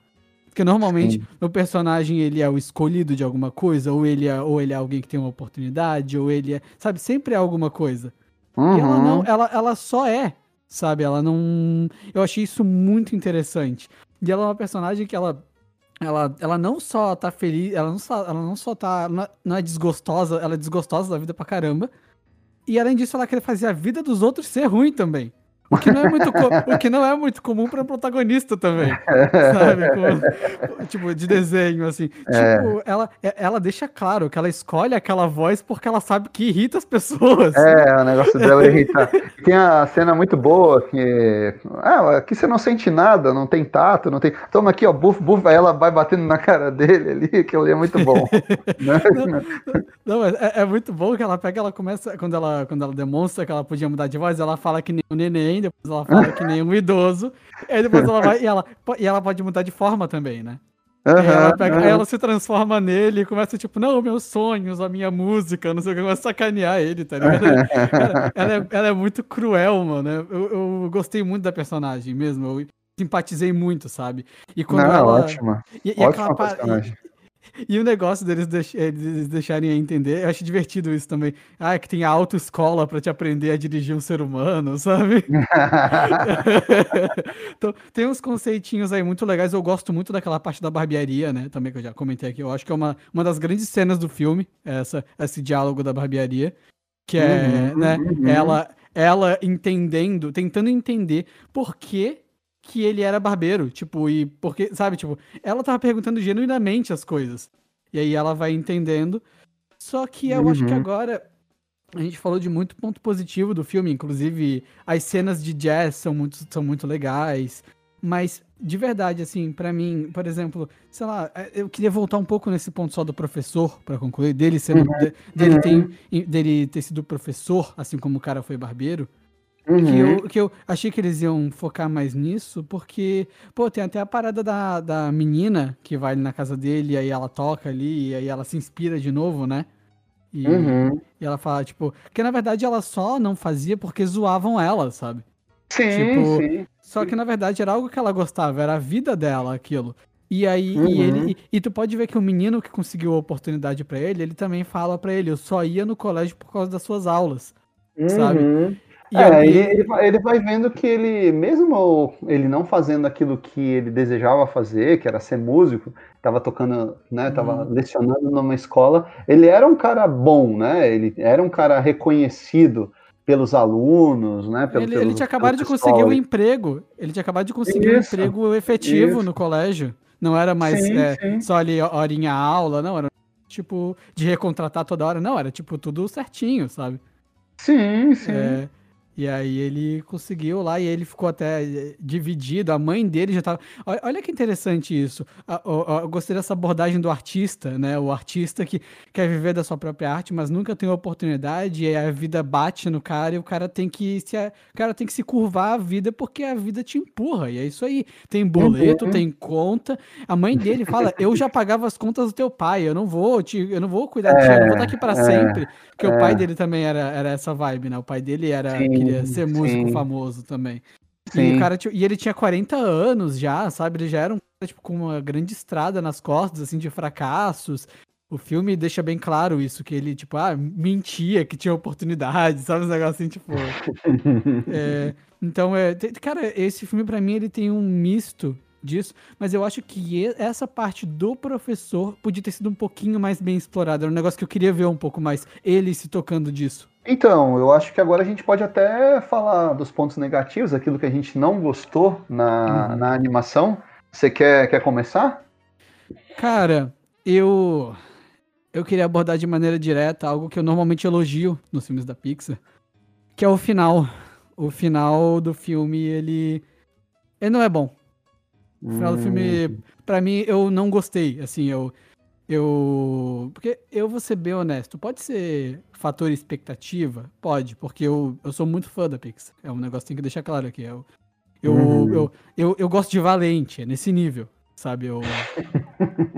Porque normalmente Sim. o personagem ele é o escolhido de alguma coisa, ou ele é, ou ele é alguém que tem uma oportunidade, ou ele é... Sabe? Sempre é alguma coisa. Uhum. E ela não, ela, ela só é, sabe? Ela não. Eu achei isso muito interessante. E ela é uma personagem que ela. Ela, ela não só tá feliz, ela não só, ela não só tá. Não é desgostosa, ela é desgostosa da vida pra caramba. E além disso, ela quer fazer a vida dos outros ser ruim também. O que não é muito, o que não é muito comum para protagonista também. Sabe? Como, tipo, de desenho, assim. É. Tipo, ela, é, ela deixa claro que ela escolhe aquela voz porque ela sabe que irrita as pessoas. É, o negócio dela é irritar. Tem a cena muito boa que. Ah, aqui você não sente nada, não tem tato, não tem. Toma aqui, ó, buf, buf, aí ela vai batendo na cara dele ali, que ali é muito bom. Não, não é, é, muito bom que ela pega, ela começa, quando ela, quando ela demonstra que ela podia mudar de voz, ela fala que nem o neném depois ela fala que nem um idoso, aí depois ela vai e ela, e ela pode mudar de forma também, né? Uhum, ela pega, uhum. ela se transforma nele e começa, tipo, não, meus sonhos, a minha música, não sei o que, começa a sacanear ele, tá ligado? ela, ela, é, ela é muito cruel, mano. Eu, eu gostei muito da personagem mesmo. Eu simpatizei muito, sabe? E quando não, ela. Ótima. E, e ótima aquela, personagem. E o negócio deles, deix eles deixarem a entender, eu acho divertido isso também. Ah, é que tem a autoescola para te aprender a dirigir um ser humano, sabe? então, tem uns conceitinhos aí muito legais. Eu gosto muito daquela parte da barbearia, né? Também que eu já comentei aqui. Eu acho que é uma, uma das grandes cenas do filme, essa, esse diálogo da barbearia. Que é, uhum, né, uhum. ela, ela entendendo, tentando entender por que que ele era barbeiro, tipo, e porque, sabe, tipo, ela tava perguntando genuinamente as coisas. E aí ela vai entendendo. Só que eu uhum. acho que uhum. agora a gente falou de muito ponto positivo do filme, inclusive as cenas de jazz são muito, são muito legais. Mas, de verdade, assim, para mim, por exemplo, sei lá, eu queria voltar um pouco nesse ponto só do professor, para concluir, dele sendo. Uhum. De, dele, uhum. Tem, dele ter sido professor, assim como o cara foi barbeiro. Uhum. Que, eu, que eu achei que eles iam focar mais nisso, porque, pô, tem até a parada da, da menina que vai na casa dele, e aí ela toca ali, e aí ela se inspira de novo, né? E, uhum. e ela fala, tipo, que na verdade ela só não fazia porque zoavam ela, sabe? Sim, tipo, sim. Só que na verdade era algo que ela gostava, era a vida dela aquilo. E aí, uhum. e, ele, e, e, tu pode ver que o menino que conseguiu a oportunidade para ele, ele também fala para ele, eu só ia no colégio por causa das suas aulas, uhum. sabe? E é, aí... ele, ele, vai vendo que ele, mesmo ele não fazendo aquilo que ele desejava fazer, que era ser músico, estava tocando, né, tava uhum. lecionando numa escola, ele era um cara bom, né? Ele era um cara reconhecido pelos alunos, né? Pelo, ele, ele tinha acabado de conseguir um emprego, ele tinha acabado de conseguir isso, um emprego efetivo isso. no colégio. Não era mais sim, é, sim. só ali horinha aula, não, era tipo de recontratar toda hora, não, era tipo tudo certinho, sabe? Sim, sim. É, e aí ele conseguiu lá e ele ficou até eh, dividido. A mãe dele já tava. Olha que interessante isso. Eu gostei dessa abordagem do artista, né? O artista que quer viver da sua própria arte, mas nunca tem oportunidade, e a vida bate no cara e o cara tem que se, o cara tem que se curvar a vida porque a vida te empurra. E é isso aí. Tem boleto, uhum. tem conta. A mãe dele fala: Eu já pagava as contas do teu pai, eu não vou, te, eu não vou cuidar de ti, eu não vou estar aqui para é, sempre. Porque é. o pai dele também era, era essa vibe, né? O pai dele era. Sim queria ser músico sim. famoso também. Sim. E, o cara, e ele tinha 40 anos já, sabe? Ele já era um cara, tipo, com uma grande estrada nas costas, assim, de fracassos. O filme deixa bem claro isso, que ele, tipo, ah, mentia que tinha oportunidade, sabe? Os negócios assim, tipo. é, então, é, cara, esse filme, para mim, ele tem um misto disso, mas eu acho que essa parte do professor podia ter sido um pouquinho mais bem explorada. Era um negócio que eu queria ver um pouco mais, ele se tocando disso. Então, eu acho que agora a gente pode até falar dos pontos negativos, aquilo que a gente não gostou na, uhum. na animação. Você quer, quer começar? Cara, eu eu queria abordar de maneira direta algo que eu normalmente elogio nos filmes da Pixar, que é o final. O final do filme, ele ele não é bom. O final hum. do filme, hum. para mim, eu não gostei. Assim, eu eu. Porque eu vou ser bem honesto. Pode ser fator expectativa? Pode, porque eu, eu sou muito fã da Pixar. É um negócio que tem que deixar claro aqui. Eu, eu, uhum. eu, eu, eu, gosto de Valente, é nesse nível, sabe? Eu.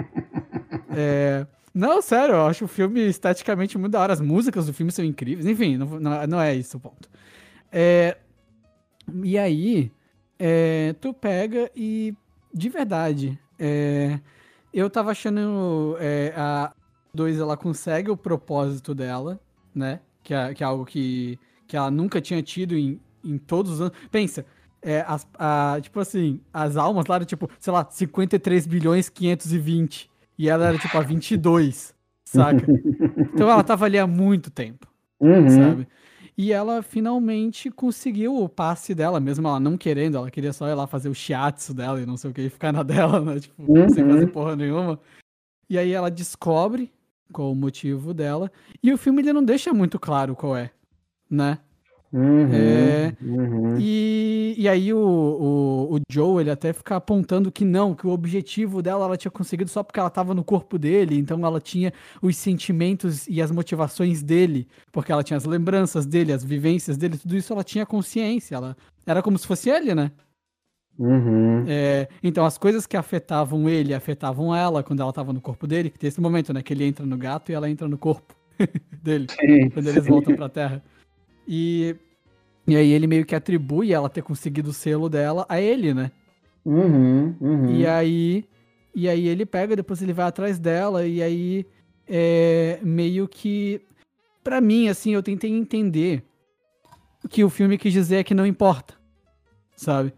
é, não, sério, eu acho o filme esteticamente muito da hora. As músicas do filme são incríveis. Enfim, não, não, é isso o ponto. É, e aí, é, tu pega e, de verdade, é, eu tava achando é, a 2 ela consegue o propósito dela, né? Que é, que é algo que, que ela nunca tinha tido em, em todos os anos. Pensa, é, as, a, tipo assim, as almas lá eram tipo, sei lá, 53 bilhões 520. E ela era tipo a 22, saca? então ela tava ali há muito tempo, uhum. sabe? E ela finalmente conseguiu o passe dela, mesmo ela não querendo, ela queria só ir lá fazer o shiatsu dela e não sei o que, e ficar na dela, né? Tipo, uhum. sem fazer porra nenhuma. E aí ela descobre qual o motivo dela. E o filme ele não deixa muito claro qual é, né? Uhum, é, uhum. E, e aí o, o, o, Joe, ele até fica apontando que não, que o objetivo dela ela tinha conseguido só porque ela estava no corpo dele, então ela tinha os sentimentos e as motivações dele, porque ela tinha as lembranças dele, as vivências dele, tudo isso ela tinha consciência, ela era como se fosse ele, né? Uhum. É, então as coisas que afetavam ele afetavam ela quando ela estava no corpo dele, que tem esse momento, né, que ele entra no gato e ela entra no corpo dele, sim, quando eles sim. voltam pra Terra. E, e aí ele meio que atribui ela ter conseguido o selo dela a ele, né? Uhum, uhum. E aí. E aí ele pega, depois ele vai atrás dela, e aí é meio que. para mim, assim, eu tentei entender que o filme quis dizer é que não importa. Sabe?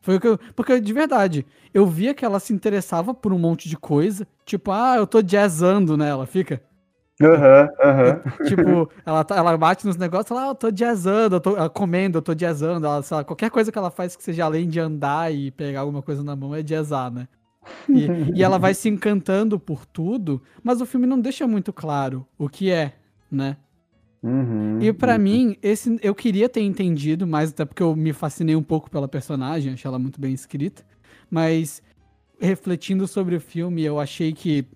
Foi o que eu. Porque, de verdade, eu via que ela se interessava por um monte de coisa. Tipo, ah, eu tô jazzando nela, fica. Aham, uhum, aham. Uhum. Tipo, ela, tá, ela bate nos negócios, ela, ah, eu tô jazzando, eu tô comendo, eu tô jazzando. Ela, lá, qualquer coisa que ela faz que seja além de andar e pegar alguma coisa na mão é jazzar, né? E, e ela vai se encantando por tudo, mas o filme não deixa muito claro o que é, né? Uhum, e para uhum. mim, esse eu queria ter entendido, mas até porque eu me fascinei um pouco pela personagem, achei ela muito bem escrita. Mas refletindo sobre o filme, eu achei que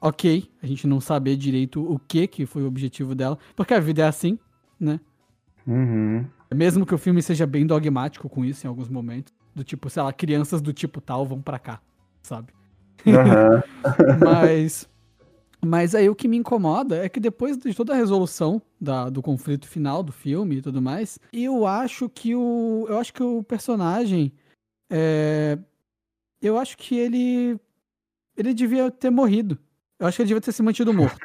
ok, a gente não saber direito o que que foi o objetivo dela, porque a vida é assim, né? Uhum. Mesmo que o filme seja bem dogmático com isso em alguns momentos, do tipo, sei lá, crianças do tipo tal vão para cá, sabe? Uhum. mas, mas aí o que me incomoda é que depois de toda a resolução da, do conflito final do filme e tudo mais, eu acho que o, eu acho que o personagem, é, eu acho que ele ele devia ter morrido. Eu acho que ele devia ter se mantido morto.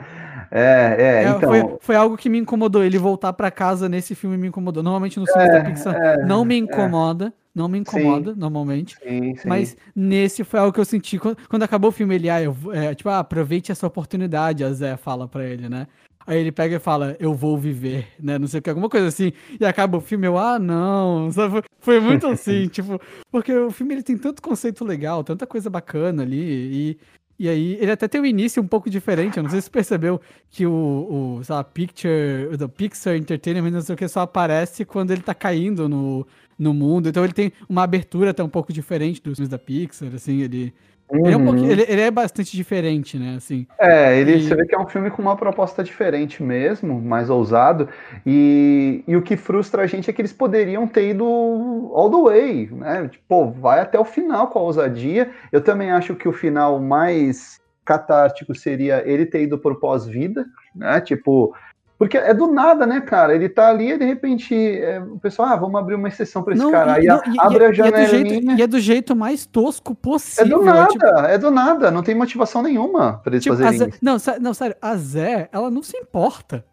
é, é, é, então... Foi, foi, algo que me incomodou. Ele voltar para casa nesse filme me incomodou. Normalmente no filme é, da Pixar é, não me é. incomoda. Não me incomoda, sim, normalmente. Sim, sim. Mas nesse foi algo que eu senti. Quando, quando acabou o filme, ele, ah, eu, é, tipo, ah, aproveite essa oportunidade, a Zé fala pra ele, né? Aí ele pega e fala, eu vou viver, né? Não sei o que, alguma coisa assim. E acaba o filme, eu, ah, não. Sabe? Foi muito assim, tipo, porque o filme ele tem tanto conceito legal, tanta coisa bacana ali. E, e aí, ele até tem um início um pouco diferente. Eu não sei se você percebeu que o, o sei lá, Picture, o Pixar Entertainment, não sei o que, só aparece quando ele tá caindo no, no mundo. Então ele tem uma abertura até um pouco diferente dos filmes da Pixar, assim, ele Uhum. Ele, é um ele, ele, é bastante diferente, né? Assim, é, ele, e... você vê que é um filme com uma proposta diferente mesmo, mais ousado. E, e o que frustra a gente é que eles poderiam ter ido all the way, né? Tipo, vai até o final com a ousadia. Eu também acho que o final mais catártico seria ele ter ido por pós-vida, né? Tipo, porque é do nada, né, cara? Ele tá ali e de repente é, o pessoal, ah, vamos abrir uma exceção para esse não, cara. Aí não, abre a janela. E é, jeito, e é, do jeito, mais tosco possível. É do nada, tipo... é do nada. Não tem motivação nenhuma pra eles tipo, fazerem Zé, isso. Não, não, sério, a Zé, ela não se importa.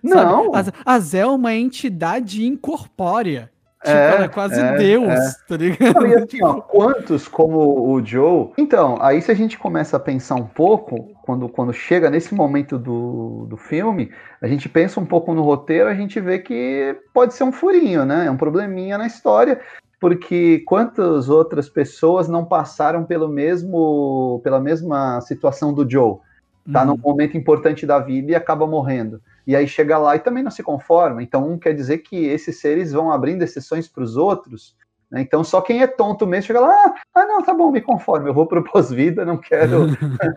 Não. Sabe? A Zé é uma entidade incorpórea. Tipo, é, ela é quase é, Deus, é. tá ligado? Não, e assim, ó, quantos como o Joe. Então, aí se a gente começa a pensar um pouco, quando, quando chega nesse momento do, do filme, a gente pensa um pouco no roteiro, a gente vê que pode ser um furinho, né? É um probleminha na história, porque quantas outras pessoas não passaram pelo mesmo, pela mesma situação do Joe? Tá uhum. num momento importante da vida e acaba morrendo e aí chega lá e também não se conforma. Então, um quer dizer que esses seres vão abrindo exceções para os outros. Né? Então, só quem é tonto mesmo chega lá, ah, ah não, tá bom, me conforme, eu vou pro pós-vida, não quero.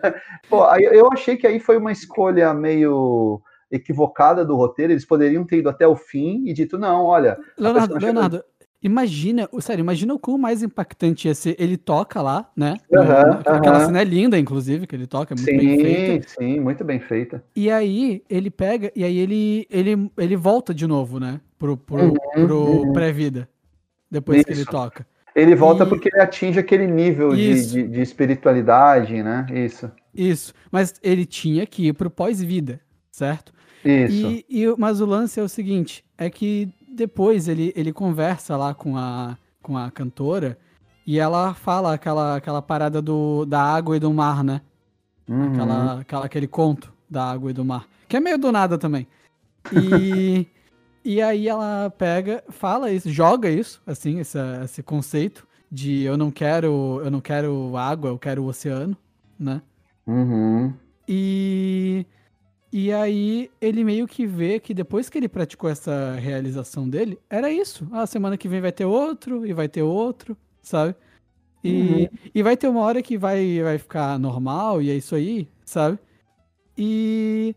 Pô, aí, eu achei que aí foi uma escolha meio equivocada do roteiro, eles poderiam ter ido até o fim e dito, não, olha. Leonardo, Leonardo, Imagina, sério, imagina o quão mais impactante ia ser. Ele toca lá, né? Uhum, Aquela uhum. cena é linda, inclusive, que ele toca, é muito sim, bem feita. Sim, muito bem feita. E aí ele pega, e aí ele, ele, ele volta de novo, né? Pro, pro, uhum, pro uhum. pré-vida. Depois Isso. que ele toca. Ele volta e... porque ele atinge aquele nível de, de, de, espiritualidade, né? Isso. Isso. Mas ele tinha que ir pro pós-vida, certo? Isso. E, e, mas o lance é o seguinte: é que depois ele, ele conversa lá com a, com a cantora e ela fala aquela, aquela parada do, da água e do mar, né? Uhum. Aquela, aquela, aquele conto da água e do mar. Que é meio do nada também. E, e aí ela pega, fala isso, joga isso, assim, esse, esse conceito de eu não quero, eu não quero água, eu quero o oceano, né? Uhum. E e aí ele meio que vê que depois que ele praticou essa realização dele, era isso. Ah, semana que vem vai ter outro, e vai ter outro, sabe? E, uhum. e vai ter uma hora que vai, vai ficar normal, e é isso aí, sabe? E,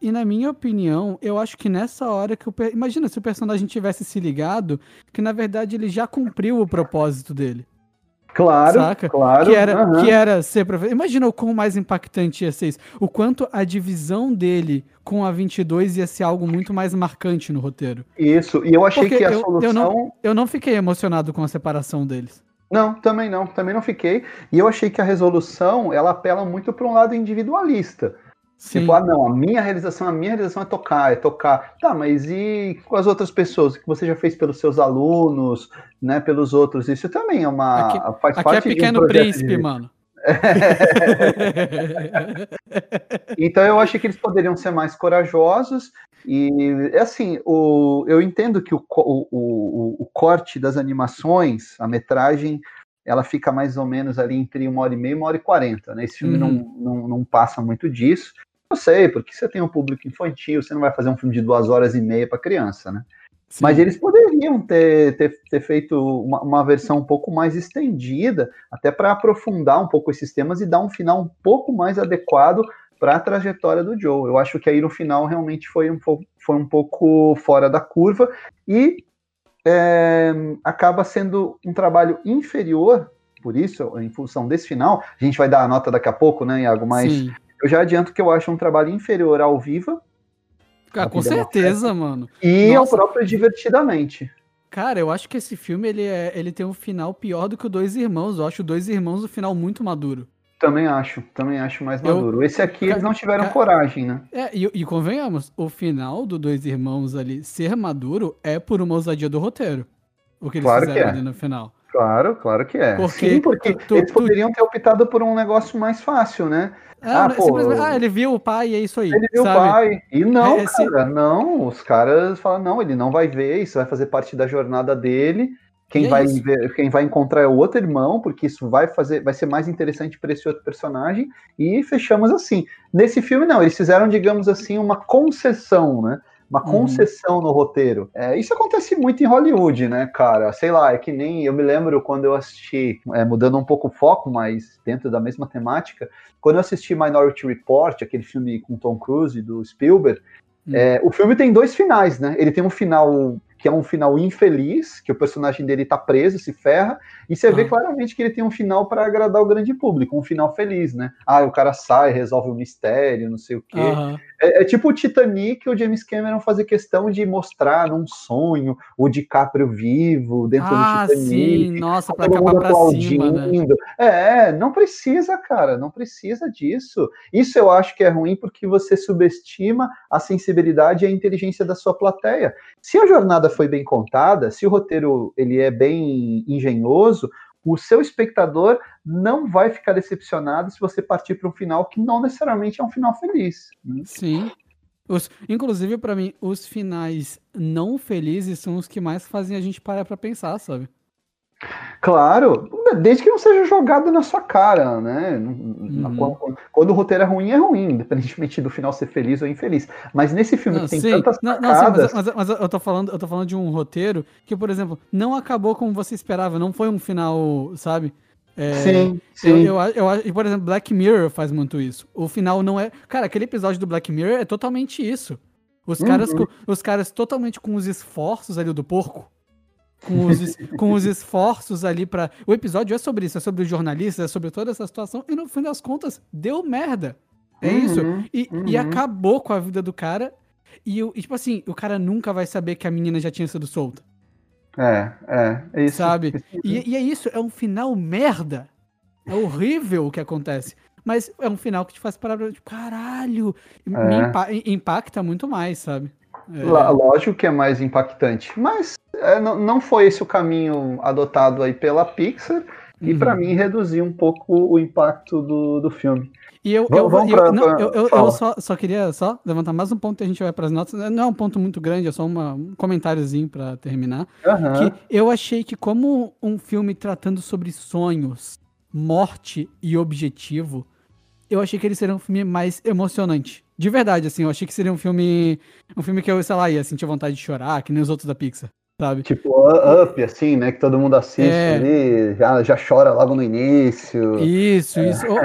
e na minha opinião, eu acho que nessa hora que o. Imagina se o personagem tivesse se ligado, que na verdade ele já cumpriu o propósito dele. Claro, saca? claro. Que era, uhum. que era ser professor. Imagina o quão mais impactante ia ser isso. O quanto a divisão dele com a 22 ia ser algo muito mais marcante no roteiro. Isso, e eu achei Porque que a eu, solução... Eu não, eu não fiquei emocionado com a separação deles. Não, também não, também não fiquei. E eu achei que a resolução, ela apela muito para um lado individualista. Sim. Tipo, ah, não, a minha realização, a minha realização é tocar, é tocar. Tá, mas e com as outras pessoas que você já fez pelos seus alunos, né, pelos outros? Isso também é uma aqui, faz aqui é parte é pequeno um príncipe, de... mano. então eu achei que eles poderiam ser mais corajosos e assim o, eu entendo que o, o, o, o corte das animações, a metragem, ela fica mais ou menos ali entre uma hora e meia e uma hora e quarenta, né? Esse filme uhum. não, não, não passa muito disso. Eu sei, porque você tem um público infantil, você não vai fazer um filme de duas horas e meia para criança, né? Sim. Mas eles poderiam ter, ter, ter feito uma, uma, versão um pouco mais estendida, até para aprofundar um pouco esses temas e dar um final um pouco mais adequado para a trajetória do Joe. Eu acho que aí no final realmente foi um, foi um pouco fora da curva e é, acaba sendo um trabalho inferior, por isso, em função desse final. A gente vai dar a nota daqui a pouco, né, Iago? Mas Sim. Eu já adianto que eu acho um trabalho inferior ao Viva. Ah, com certeza, mano. E Nossa. ao próprio Divertidamente. Cara, eu acho que esse filme ele, é, ele tem um final pior do que o Dois Irmãos. Eu acho o Dois Irmãos o final muito maduro. Também acho, também acho mais maduro. Eu, Esse aqui eles não tiveram coragem, né? É, e, e, convenhamos, o final do Dois Irmãos ali ser maduro é por uma ousadia do roteiro. O que eles claro fizeram que é. ali no final. Claro, claro que é. Porque, Sim, porque tu, eles poderiam tu... ter optado por um negócio mais fácil, né? Ah, ah, pô, ah, ele viu o pai e é isso aí. Ele viu sabe? o pai. E não, é, cara, não. Os caras falam, não, ele não vai ver, isso vai fazer parte da jornada dele. Quem, é vai ver, quem vai encontrar é o outro irmão, porque isso vai fazer, vai ser mais interessante para esse outro personagem. E fechamos assim. Nesse filme, não, eles fizeram, digamos assim, uma concessão, né? Uma uhum. concessão no roteiro. É, isso acontece muito em Hollywood, né, cara? Sei lá, é que nem eu me lembro quando eu assisti, é, mudando um pouco o foco, mas dentro da mesma temática, quando eu assisti Minority Report, aquele filme com Tom Cruise do Spielberg, uhum. é, o filme tem dois finais, né? Ele tem um final que é um final infeliz, que o personagem dele tá preso, se ferra, e você uhum. vê claramente que ele tem um final para agradar o grande público, um final feliz, né? Ah, o cara sai, resolve o mistério, não sei o quê. É, é, tipo o Titanic, o James Cameron fazer questão de mostrar num sonho o DiCaprio vivo dentro ah, do Titanic. Sim, nossa, pra acabar pra cima, né? É, não precisa, cara, não precisa disso. Isso eu acho que é ruim porque você subestima a sensibilidade e a inteligência da sua plateia. Se a jornada foi bem contada, se o roteiro ele é bem engenhoso, o seu espectador não vai ficar decepcionado se você partir para um final que não necessariamente é um final feliz. Sim. Os, inclusive, para mim, os finais não felizes são os que mais fazem a gente parar para pensar, sabe? Claro, desde que não seja jogado na sua cara, né? Uhum. Quando, quando, o roteiro é ruim, é ruim, independentemente do final ser feliz ou infeliz. Mas nesse filme não, que tem sim. tantas não, não, sim, mas, mas, mas, eu tô falando, eu tô falando de um roteiro que, por exemplo, não acabou como você esperava, não foi um final, sabe? É, sim, sim. Eu, eu, eu, por exemplo, Black Mirror faz muito isso. O final não é. Cara, aquele episódio do Black Mirror é totalmente isso. Os uhum. caras, os caras totalmente com os esforços ali do porco com os, com os esforços ali para O episódio é sobre isso, é sobre os jornalistas, é sobre toda essa situação, e no fim das contas, deu merda. É uhum, isso. E, uhum. e acabou com a vida do cara. E, e, tipo assim, o cara nunca vai saber que a menina já tinha sido solta. É, é. é isso. Sabe? E, e é isso, é um final merda. É horrível o que acontece. Mas é um final que te faz parar pra. Tipo, caralho! É. Me impa impacta muito mais, sabe? É. Lógico que é mais impactante, mas é, não, não foi esse o caminho adotado aí pela Pixar, e uhum. para mim reduziu um pouco o impacto do, do filme. E eu, eu, pra, não, eu, eu, eu, só, só queria só levantar mais um ponto e a gente vai para as notas. Não é um ponto muito grande, é só uma, um comentáriozinho para terminar. Uhum. Que eu achei que, como um filme tratando sobre sonhos, morte e objetivo, eu achei que ele seria um filme mais emocionante. De verdade, assim, eu achei que seria um filme. Um filme que eu, sei lá, ia sentir vontade de chorar, que nem os outros da Pixar. Sabe? Tipo Up, assim, né? Que todo mundo assiste é... ali, já, já chora logo no início. Isso, é. isso. Ou,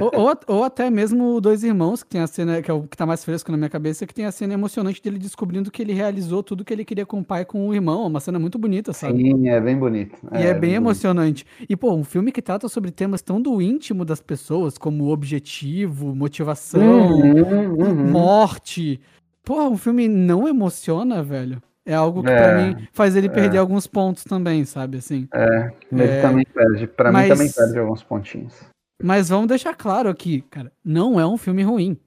ou, ou, ou, até mesmo Dois Irmãos, que tem a cena, que é o que tá mais fresco na minha cabeça, que tem a cena emocionante dele descobrindo que ele realizou tudo que ele queria com o pai com o irmão. Uma cena muito bonita, sabe? Sim, é bem bonito. É, e é, bem, bem emocionante. Bonito. E, pô, um filme que trata sobre temas tão do íntimo das pessoas, como objetivo, motivação, uhum, uhum. morte. Pô, um filme não emociona, velho. É algo que é, pra mim faz ele perder é. alguns pontos também, sabe? Assim. É, ele é, também perde. Pra mas, mim também perde alguns pontinhos. Mas vamos deixar claro aqui, cara, não é um filme ruim.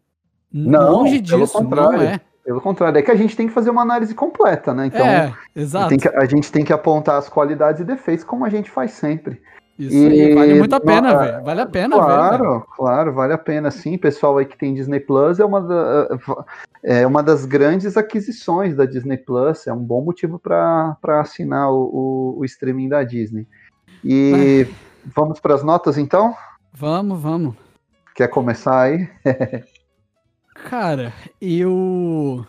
Não, Longe disso, não é. Pelo contrário, é que a gente tem que fazer uma análise completa, né? Então, é, exato. Que, a gente tem que apontar as qualidades e defeitos como a gente faz sempre. Isso e, aí, vale muito a pena, velho. Vale a pena, Claro, véio. claro, vale a pena, sim. Pessoal aí que tem Disney Plus é uma, da, é uma das grandes aquisições da Disney Plus. É um bom motivo para assinar o, o, o, streaming da Disney. E vamos para as notas então? Vamos, vamos. Quer começar aí? Cara, eu.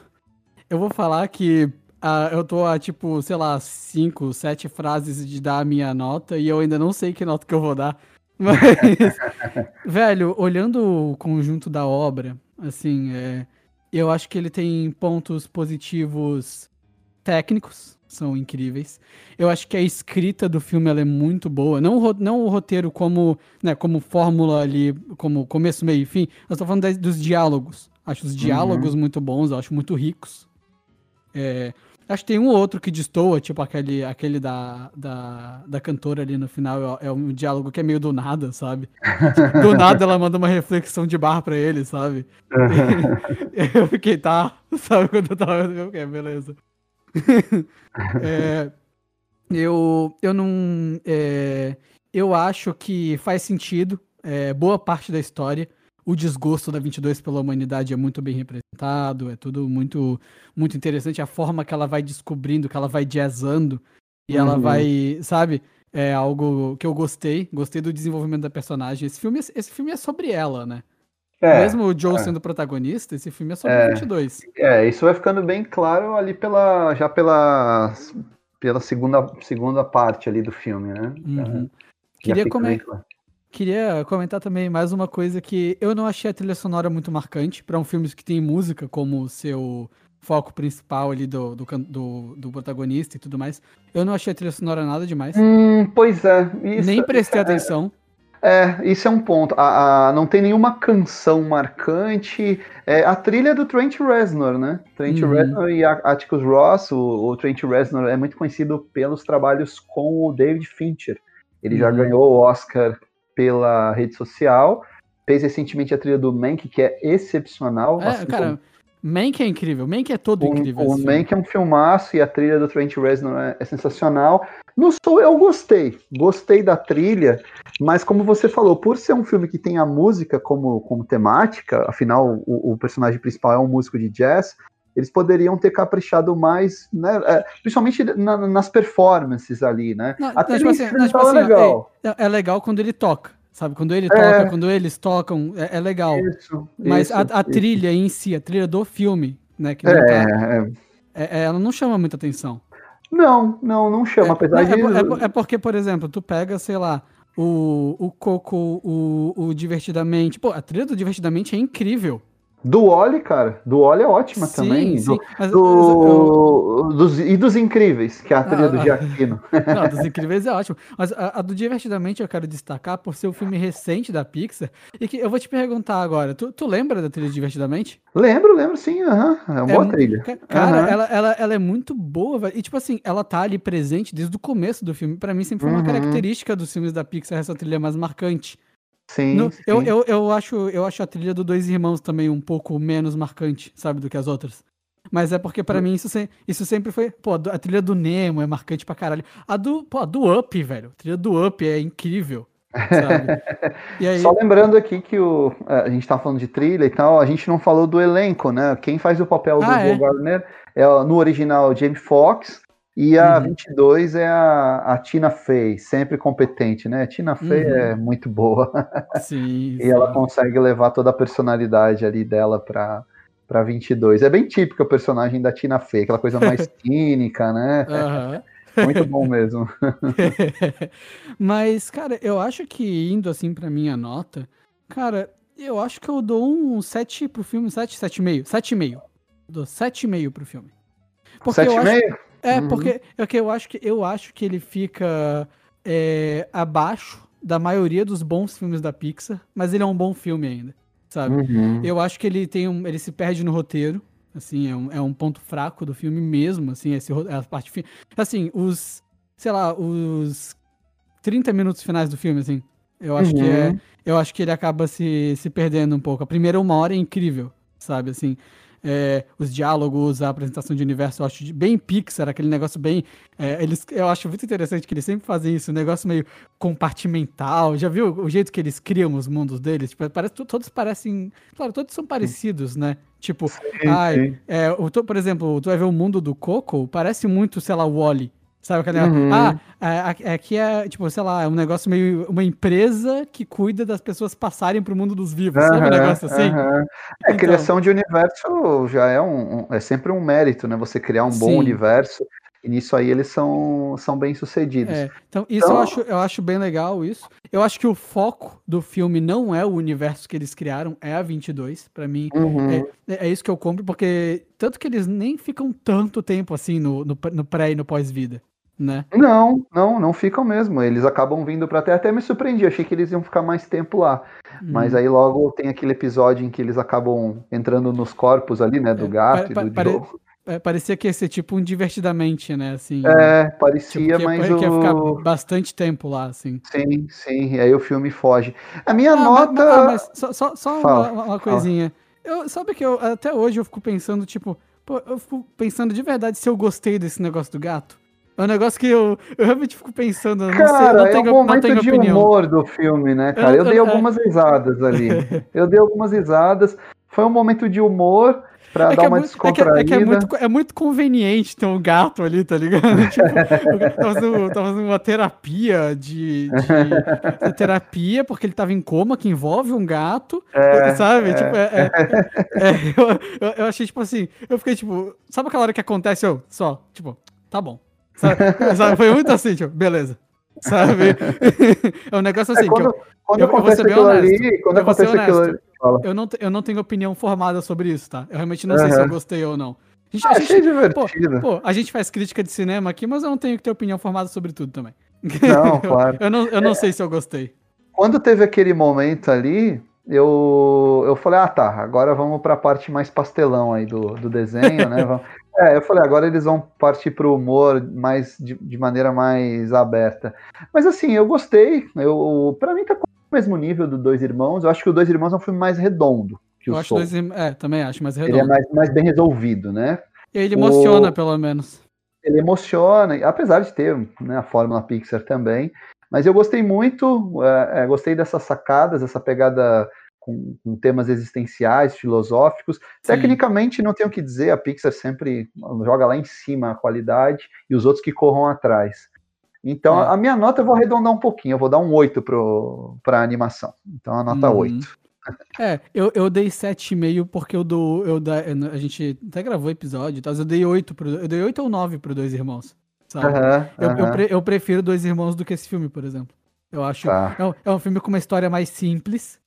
Eu vou falar que Uh, eu tô a, tipo, sei lá, cinco, sete frases de dar a minha nota e eu ainda não sei que nota que eu vou dar. Mas, velho, olhando o conjunto da obra, assim, é, eu acho que ele tem pontos positivos técnicos, são incríveis. Eu acho que a escrita do filme é muito boa. Não, não o roteiro como, né, como fórmula ali, como começo, meio e fim. Eu tô falando dos diálogos. Acho os diálogos uhum. muito bons, eu acho muito ricos. É, Acho que tem um outro que destoa, tipo aquele, aquele da, da, da cantora ali no final. É, é um diálogo que é meio do nada, sabe? Do nada ela manda uma reflexão de barra pra ele, sabe? eu fiquei, tá, sabe? Quando eu tava. Eu fiquei, beleza. é, eu, eu não. É, eu acho que faz sentido. É, boa parte da história o desgosto da 22 pela humanidade é muito bem representado, é tudo muito muito interessante a forma que ela vai descobrindo, que ela vai jazzando e uhum. ela vai, sabe? É algo que eu gostei, gostei do desenvolvimento da personagem. Esse filme, esse filme é sobre ela, né? É, Mesmo o Joe é. sendo protagonista, esse filme é sobre é, 22. É, isso vai ficando bem claro ali pela já pela pela segunda segunda parte ali do filme, né? Uhum. Queria comentar Queria comentar também mais uma coisa que eu não achei a trilha sonora muito marcante para um filme que tem música como seu foco principal ali do, do, do, do, protagonista e tudo mais. Eu não achei a trilha sonora nada demais. Hum, pois é. Isso, Nem prestei é, atenção. É, isso é um ponto. A, a, não tem nenhuma canção marcante. É, a trilha é do Trent Reznor, né? Trent uhum. Reznor e Atticus Ross. O, o, Trent Reznor é muito conhecido pelos trabalhos com o David Fincher. Ele uhum. já ganhou o Oscar pela rede social. Fez recentemente a trilha do Mank, que é excepcional. É, assim cara, como... Mank é incrível. Mank é todo incrível. O Mank é um filmaço e a trilha do Trent Reznor é, é, sensacional. No Soul eu gostei. Gostei da trilha, mas como você falou, por ser um filme que tem a música como, como temática, afinal o, o personagem principal é um músico de jazz, eles poderiam ter caprichado mais, né, é, principalmente na, nas performances ali, né? Não, Até tipo assim, não, tipo assim, é legal. É, é, legal quando ele toca, sabe? Quando ele é. toca, quando eles tocam, é, é legal. Isso, Mas isso, a, a trilha em si, a trilha do filme, né? Que é, tá, ela não chama muita atenção. Não, não, não chama, apesar de... É, porque, por exemplo, tu pega, sei lá, o, o Coco, o, o Divertidamente. Pô, a trilha do Divertidamente é incrível. Do Oli, cara. Do Oli é ótima sim, também. Sim. Do, mas, do, eu... dos, e dos Incríveis, que é a trilha ah, do Giacchino. Não, dos Incríveis é ótimo. Mas a, a, do Divertidamente eu quero destacar por ser o um filme recente da Pixar. E que eu vou te perguntar agora: tu, tu lembra da trilha Divertidamente? Lembro, lembro sim. Uhum. É uma é, boa trilha. Cara, uhum. ela, ela, ela é muito boa, velho. E tipo assim, ela tá ali presente desde o começo do filme. Para mim sempre foi uma uhum. característica dos filmes da Pixar essa trilha mais marcante. Sim, no, sim. Eu, eu, eu, acho, eu acho a trilha do Dois Irmãos também um pouco menos marcante, sabe, do que as outras. Mas é porque para hum. mim isso, se, isso sempre foi. Pô, a trilha do Nemo é marcante pra caralho. A do, pô, a do Up, velho. A trilha do Up é incrível. aí... Só lembrando aqui que o, é, a gente tá falando de trilha e tal, a gente não falou do elenco, né? Quem faz o papel do ah, é? Gardner é no original Jamie Foxx, e a uhum. 22 é a, a Tina Fey, sempre competente, né? A Tina Fey uhum. é muito boa. Sim. e sim. ela consegue levar toda a personalidade ali dela para para 22. É bem típico o personagem da Tina Fey, aquela coisa mais cínica, né? Uhum. Muito bom mesmo. Mas, cara, eu acho que indo assim para minha nota, cara, eu acho que eu dou um 7 pro filme, 7, 7,5. 7,5. Dou 7,5 pro filme. 7,5? É, uhum. porque é que eu acho que eu acho que ele fica é, abaixo da maioria dos bons filmes da Pixar, mas ele é um bom filme ainda, sabe? Uhum. Eu acho que ele tem um, ele se perde no roteiro, assim, é um, é um ponto fraco do filme mesmo, assim, esse, a parte assim, os, sei lá, os 30 minutos finais do filme, assim, eu acho uhum. que é, uhum. eu acho que ele acaba se, se perdendo um pouco. A primeira uma hora é incrível, sabe, assim, é, os diálogos, a apresentação de universo, eu acho bem Pixar, aquele negócio bem. É, eles, eu acho muito interessante que eles sempre fazem isso, um negócio meio compartimental. Já viu o jeito que eles criam os mundos deles? Tipo, parece, todos parecem. Claro, todos são parecidos, né? Tipo, sim, ai, sim. É, o, por exemplo, tu vai ver o mundo do Coco, parece muito, sei lá, o Wally. Sabe aquele uhum. Ah, é, aqui é, tipo, sei lá, é um negócio meio. Uma empresa que cuida das pessoas passarem pro mundo dos vivos. Uhum, sabe um negócio assim? Uhum. É, então, criação de universo já é um, É sempre um mérito, né? Você criar um sim. bom universo. E nisso aí eles são, são bem sucedidos. É, então, isso então... Eu, acho, eu acho bem legal isso. Eu acho que o foco do filme não é o universo que eles criaram, é a 22. para mim, uhum. é, é isso que eu compro, porque tanto que eles nem ficam tanto tempo assim no, no, no pré e no pós-vida né? Não, não, não ficam mesmo. Eles acabam vindo para até até me surpreendi. Achei que eles iam ficar mais tempo lá. Hum. Mas aí logo tem aquele episódio em que eles acabam entrando nos corpos ali, né, do é, gato e do pare, é, parecia que ia ser tipo um divertidamente, né? Assim, é, parecia, tipo, mas que, o... ia ficar bastante tempo lá, assim. Sim, sim, e aí o filme foge. A minha ah, nota. Mas, ah, mas só, só, só fala, uma, uma, coisinha. Eu, sabe que eu, até hoje eu fico pensando, tipo, pô, eu fico pensando de verdade se eu gostei desse negócio do gato. É um negócio que eu, eu realmente fico pensando. Não cara, sei, não tenho, é um momento de opinião. humor do filme, né, cara? Eu, dei algumas é... risadas ali. eu dei algumas risadas. Foi um momento de humor pra é dar é uma é descontraída. É, que é, muito, é muito conveniente ter um gato ali, tá ligado? tipo, o gato tava fazendo, tava fazendo uma terapia de, de, de, terapia, porque ele tava em coma, que envolve um gato, sabe? Tipo, eu, eu, achei, tipo assim, eu fiquei, tipo, sabe aquela hora que acontece, eu, só, tipo, tá bom. Sabe? sabe? Foi muito assim, tipo, beleza. Sabe? é um negócio assim, quando, tipo, quando eu, acontece eu aquilo honesto, ali, quando acontece aquilo ali, eu não, eu não tenho opinião formada sobre isso, tá? Eu realmente não uhum. sei se eu gostei ou não. A gente, ah, a gente, divertido. Pô, pô, a gente faz crítica de cinema aqui, mas eu não tenho que ter opinião formada sobre tudo também. Não, claro. eu, não, eu não é, sei se eu gostei. Quando teve aquele momento ali, eu, eu falei, ah tá, agora vamos para a parte mais pastelão aí do, do desenho, né? É, eu falei, agora eles vão partir para o humor mais de, de, maneira mais aberta. Mas assim, eu gostei. Eu, para mim tá mesmo nível do Dois Irmãos. Eu acho que o Dois Irmãos é um filme mais redondo que eu o acho Dois, é, também acho mais redondo. Ele é mais, mais bem resolvido, né? E ele emociona, o... pelo menos. Ele emociona, apesar de ter né, a fórmula Pixar também. Mas eu gostei muito, é, é, gostei dessas sacadas, essa pegada com, com, temas existenciais, filosóficos. Sim. Tecnicamente, não tenho o que dizer, a Pixar sempre joga lá em cima a qualidade e os outros que corram atrás. Então, é. a minha nota eu vou arredondar um pouquinho, eu vou dar um 8 para a animação. Então, a nota uhum. 8. É, eu, eu dei 7,5 porque eu dou. Eu da, a gente até gravou episódio, tá? eu dei 8 pro, Eu dei 8 ou 9 pro Dois Irmãos. Sabe? Uhum, eu, uhum. Eu, pre, eu, prefiro Dois Irmãos do que esse filme, por exemplo. Eu acho. Tá. É, um, é um filme com uma história mais simples,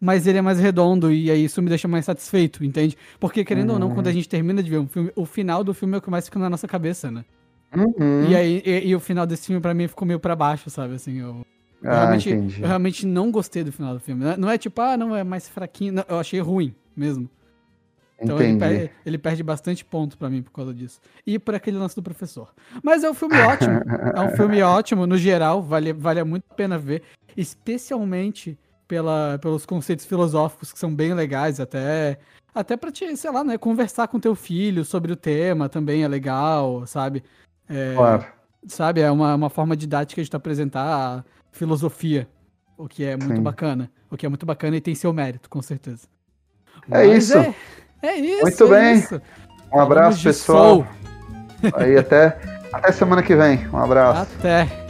mas ele é mais redondo e aí isso me deixa mais satisfeito, entende? Porque, querendo uhum. ou não, quando a uhum. gente termina de ver um filme, o final do filme é o que mais fica na nossa cabeça, né? Uhum. E aí, e, e, o final desse filme pra mim ficou meio pra baixo, sabe? Assim, eu, eu, ah, realmente, eu realmente não gostei do final do filme. Não é tipo, ah, não, é mais fraquinho. Não, eu achei ruim mesmo. Então ele perde, ele perde, bastante ponto para mim por causa disso. E por aquele lance do professor. Mas é um filme ótimo. é um filme ótimo, no geral, vale, vale muito a pena ver. Especialmente pela, pelos conceitos filosóficos que são bem legais, até. Até pra te, sei lá, né, conversar com teu filho sobre o tema também é legal, sabe? É, claro. Sabe, é uma, uma forma didática de te apresentar a filosofia, o que é muito Sim. bacana. O que é muito bacana e tem seu mérito, com certeza. É Mas isso. É, é, isso. Muito é bem. Isso. Um abraço, pessoal. Aí até, até semana que vem. Um abraço. Até.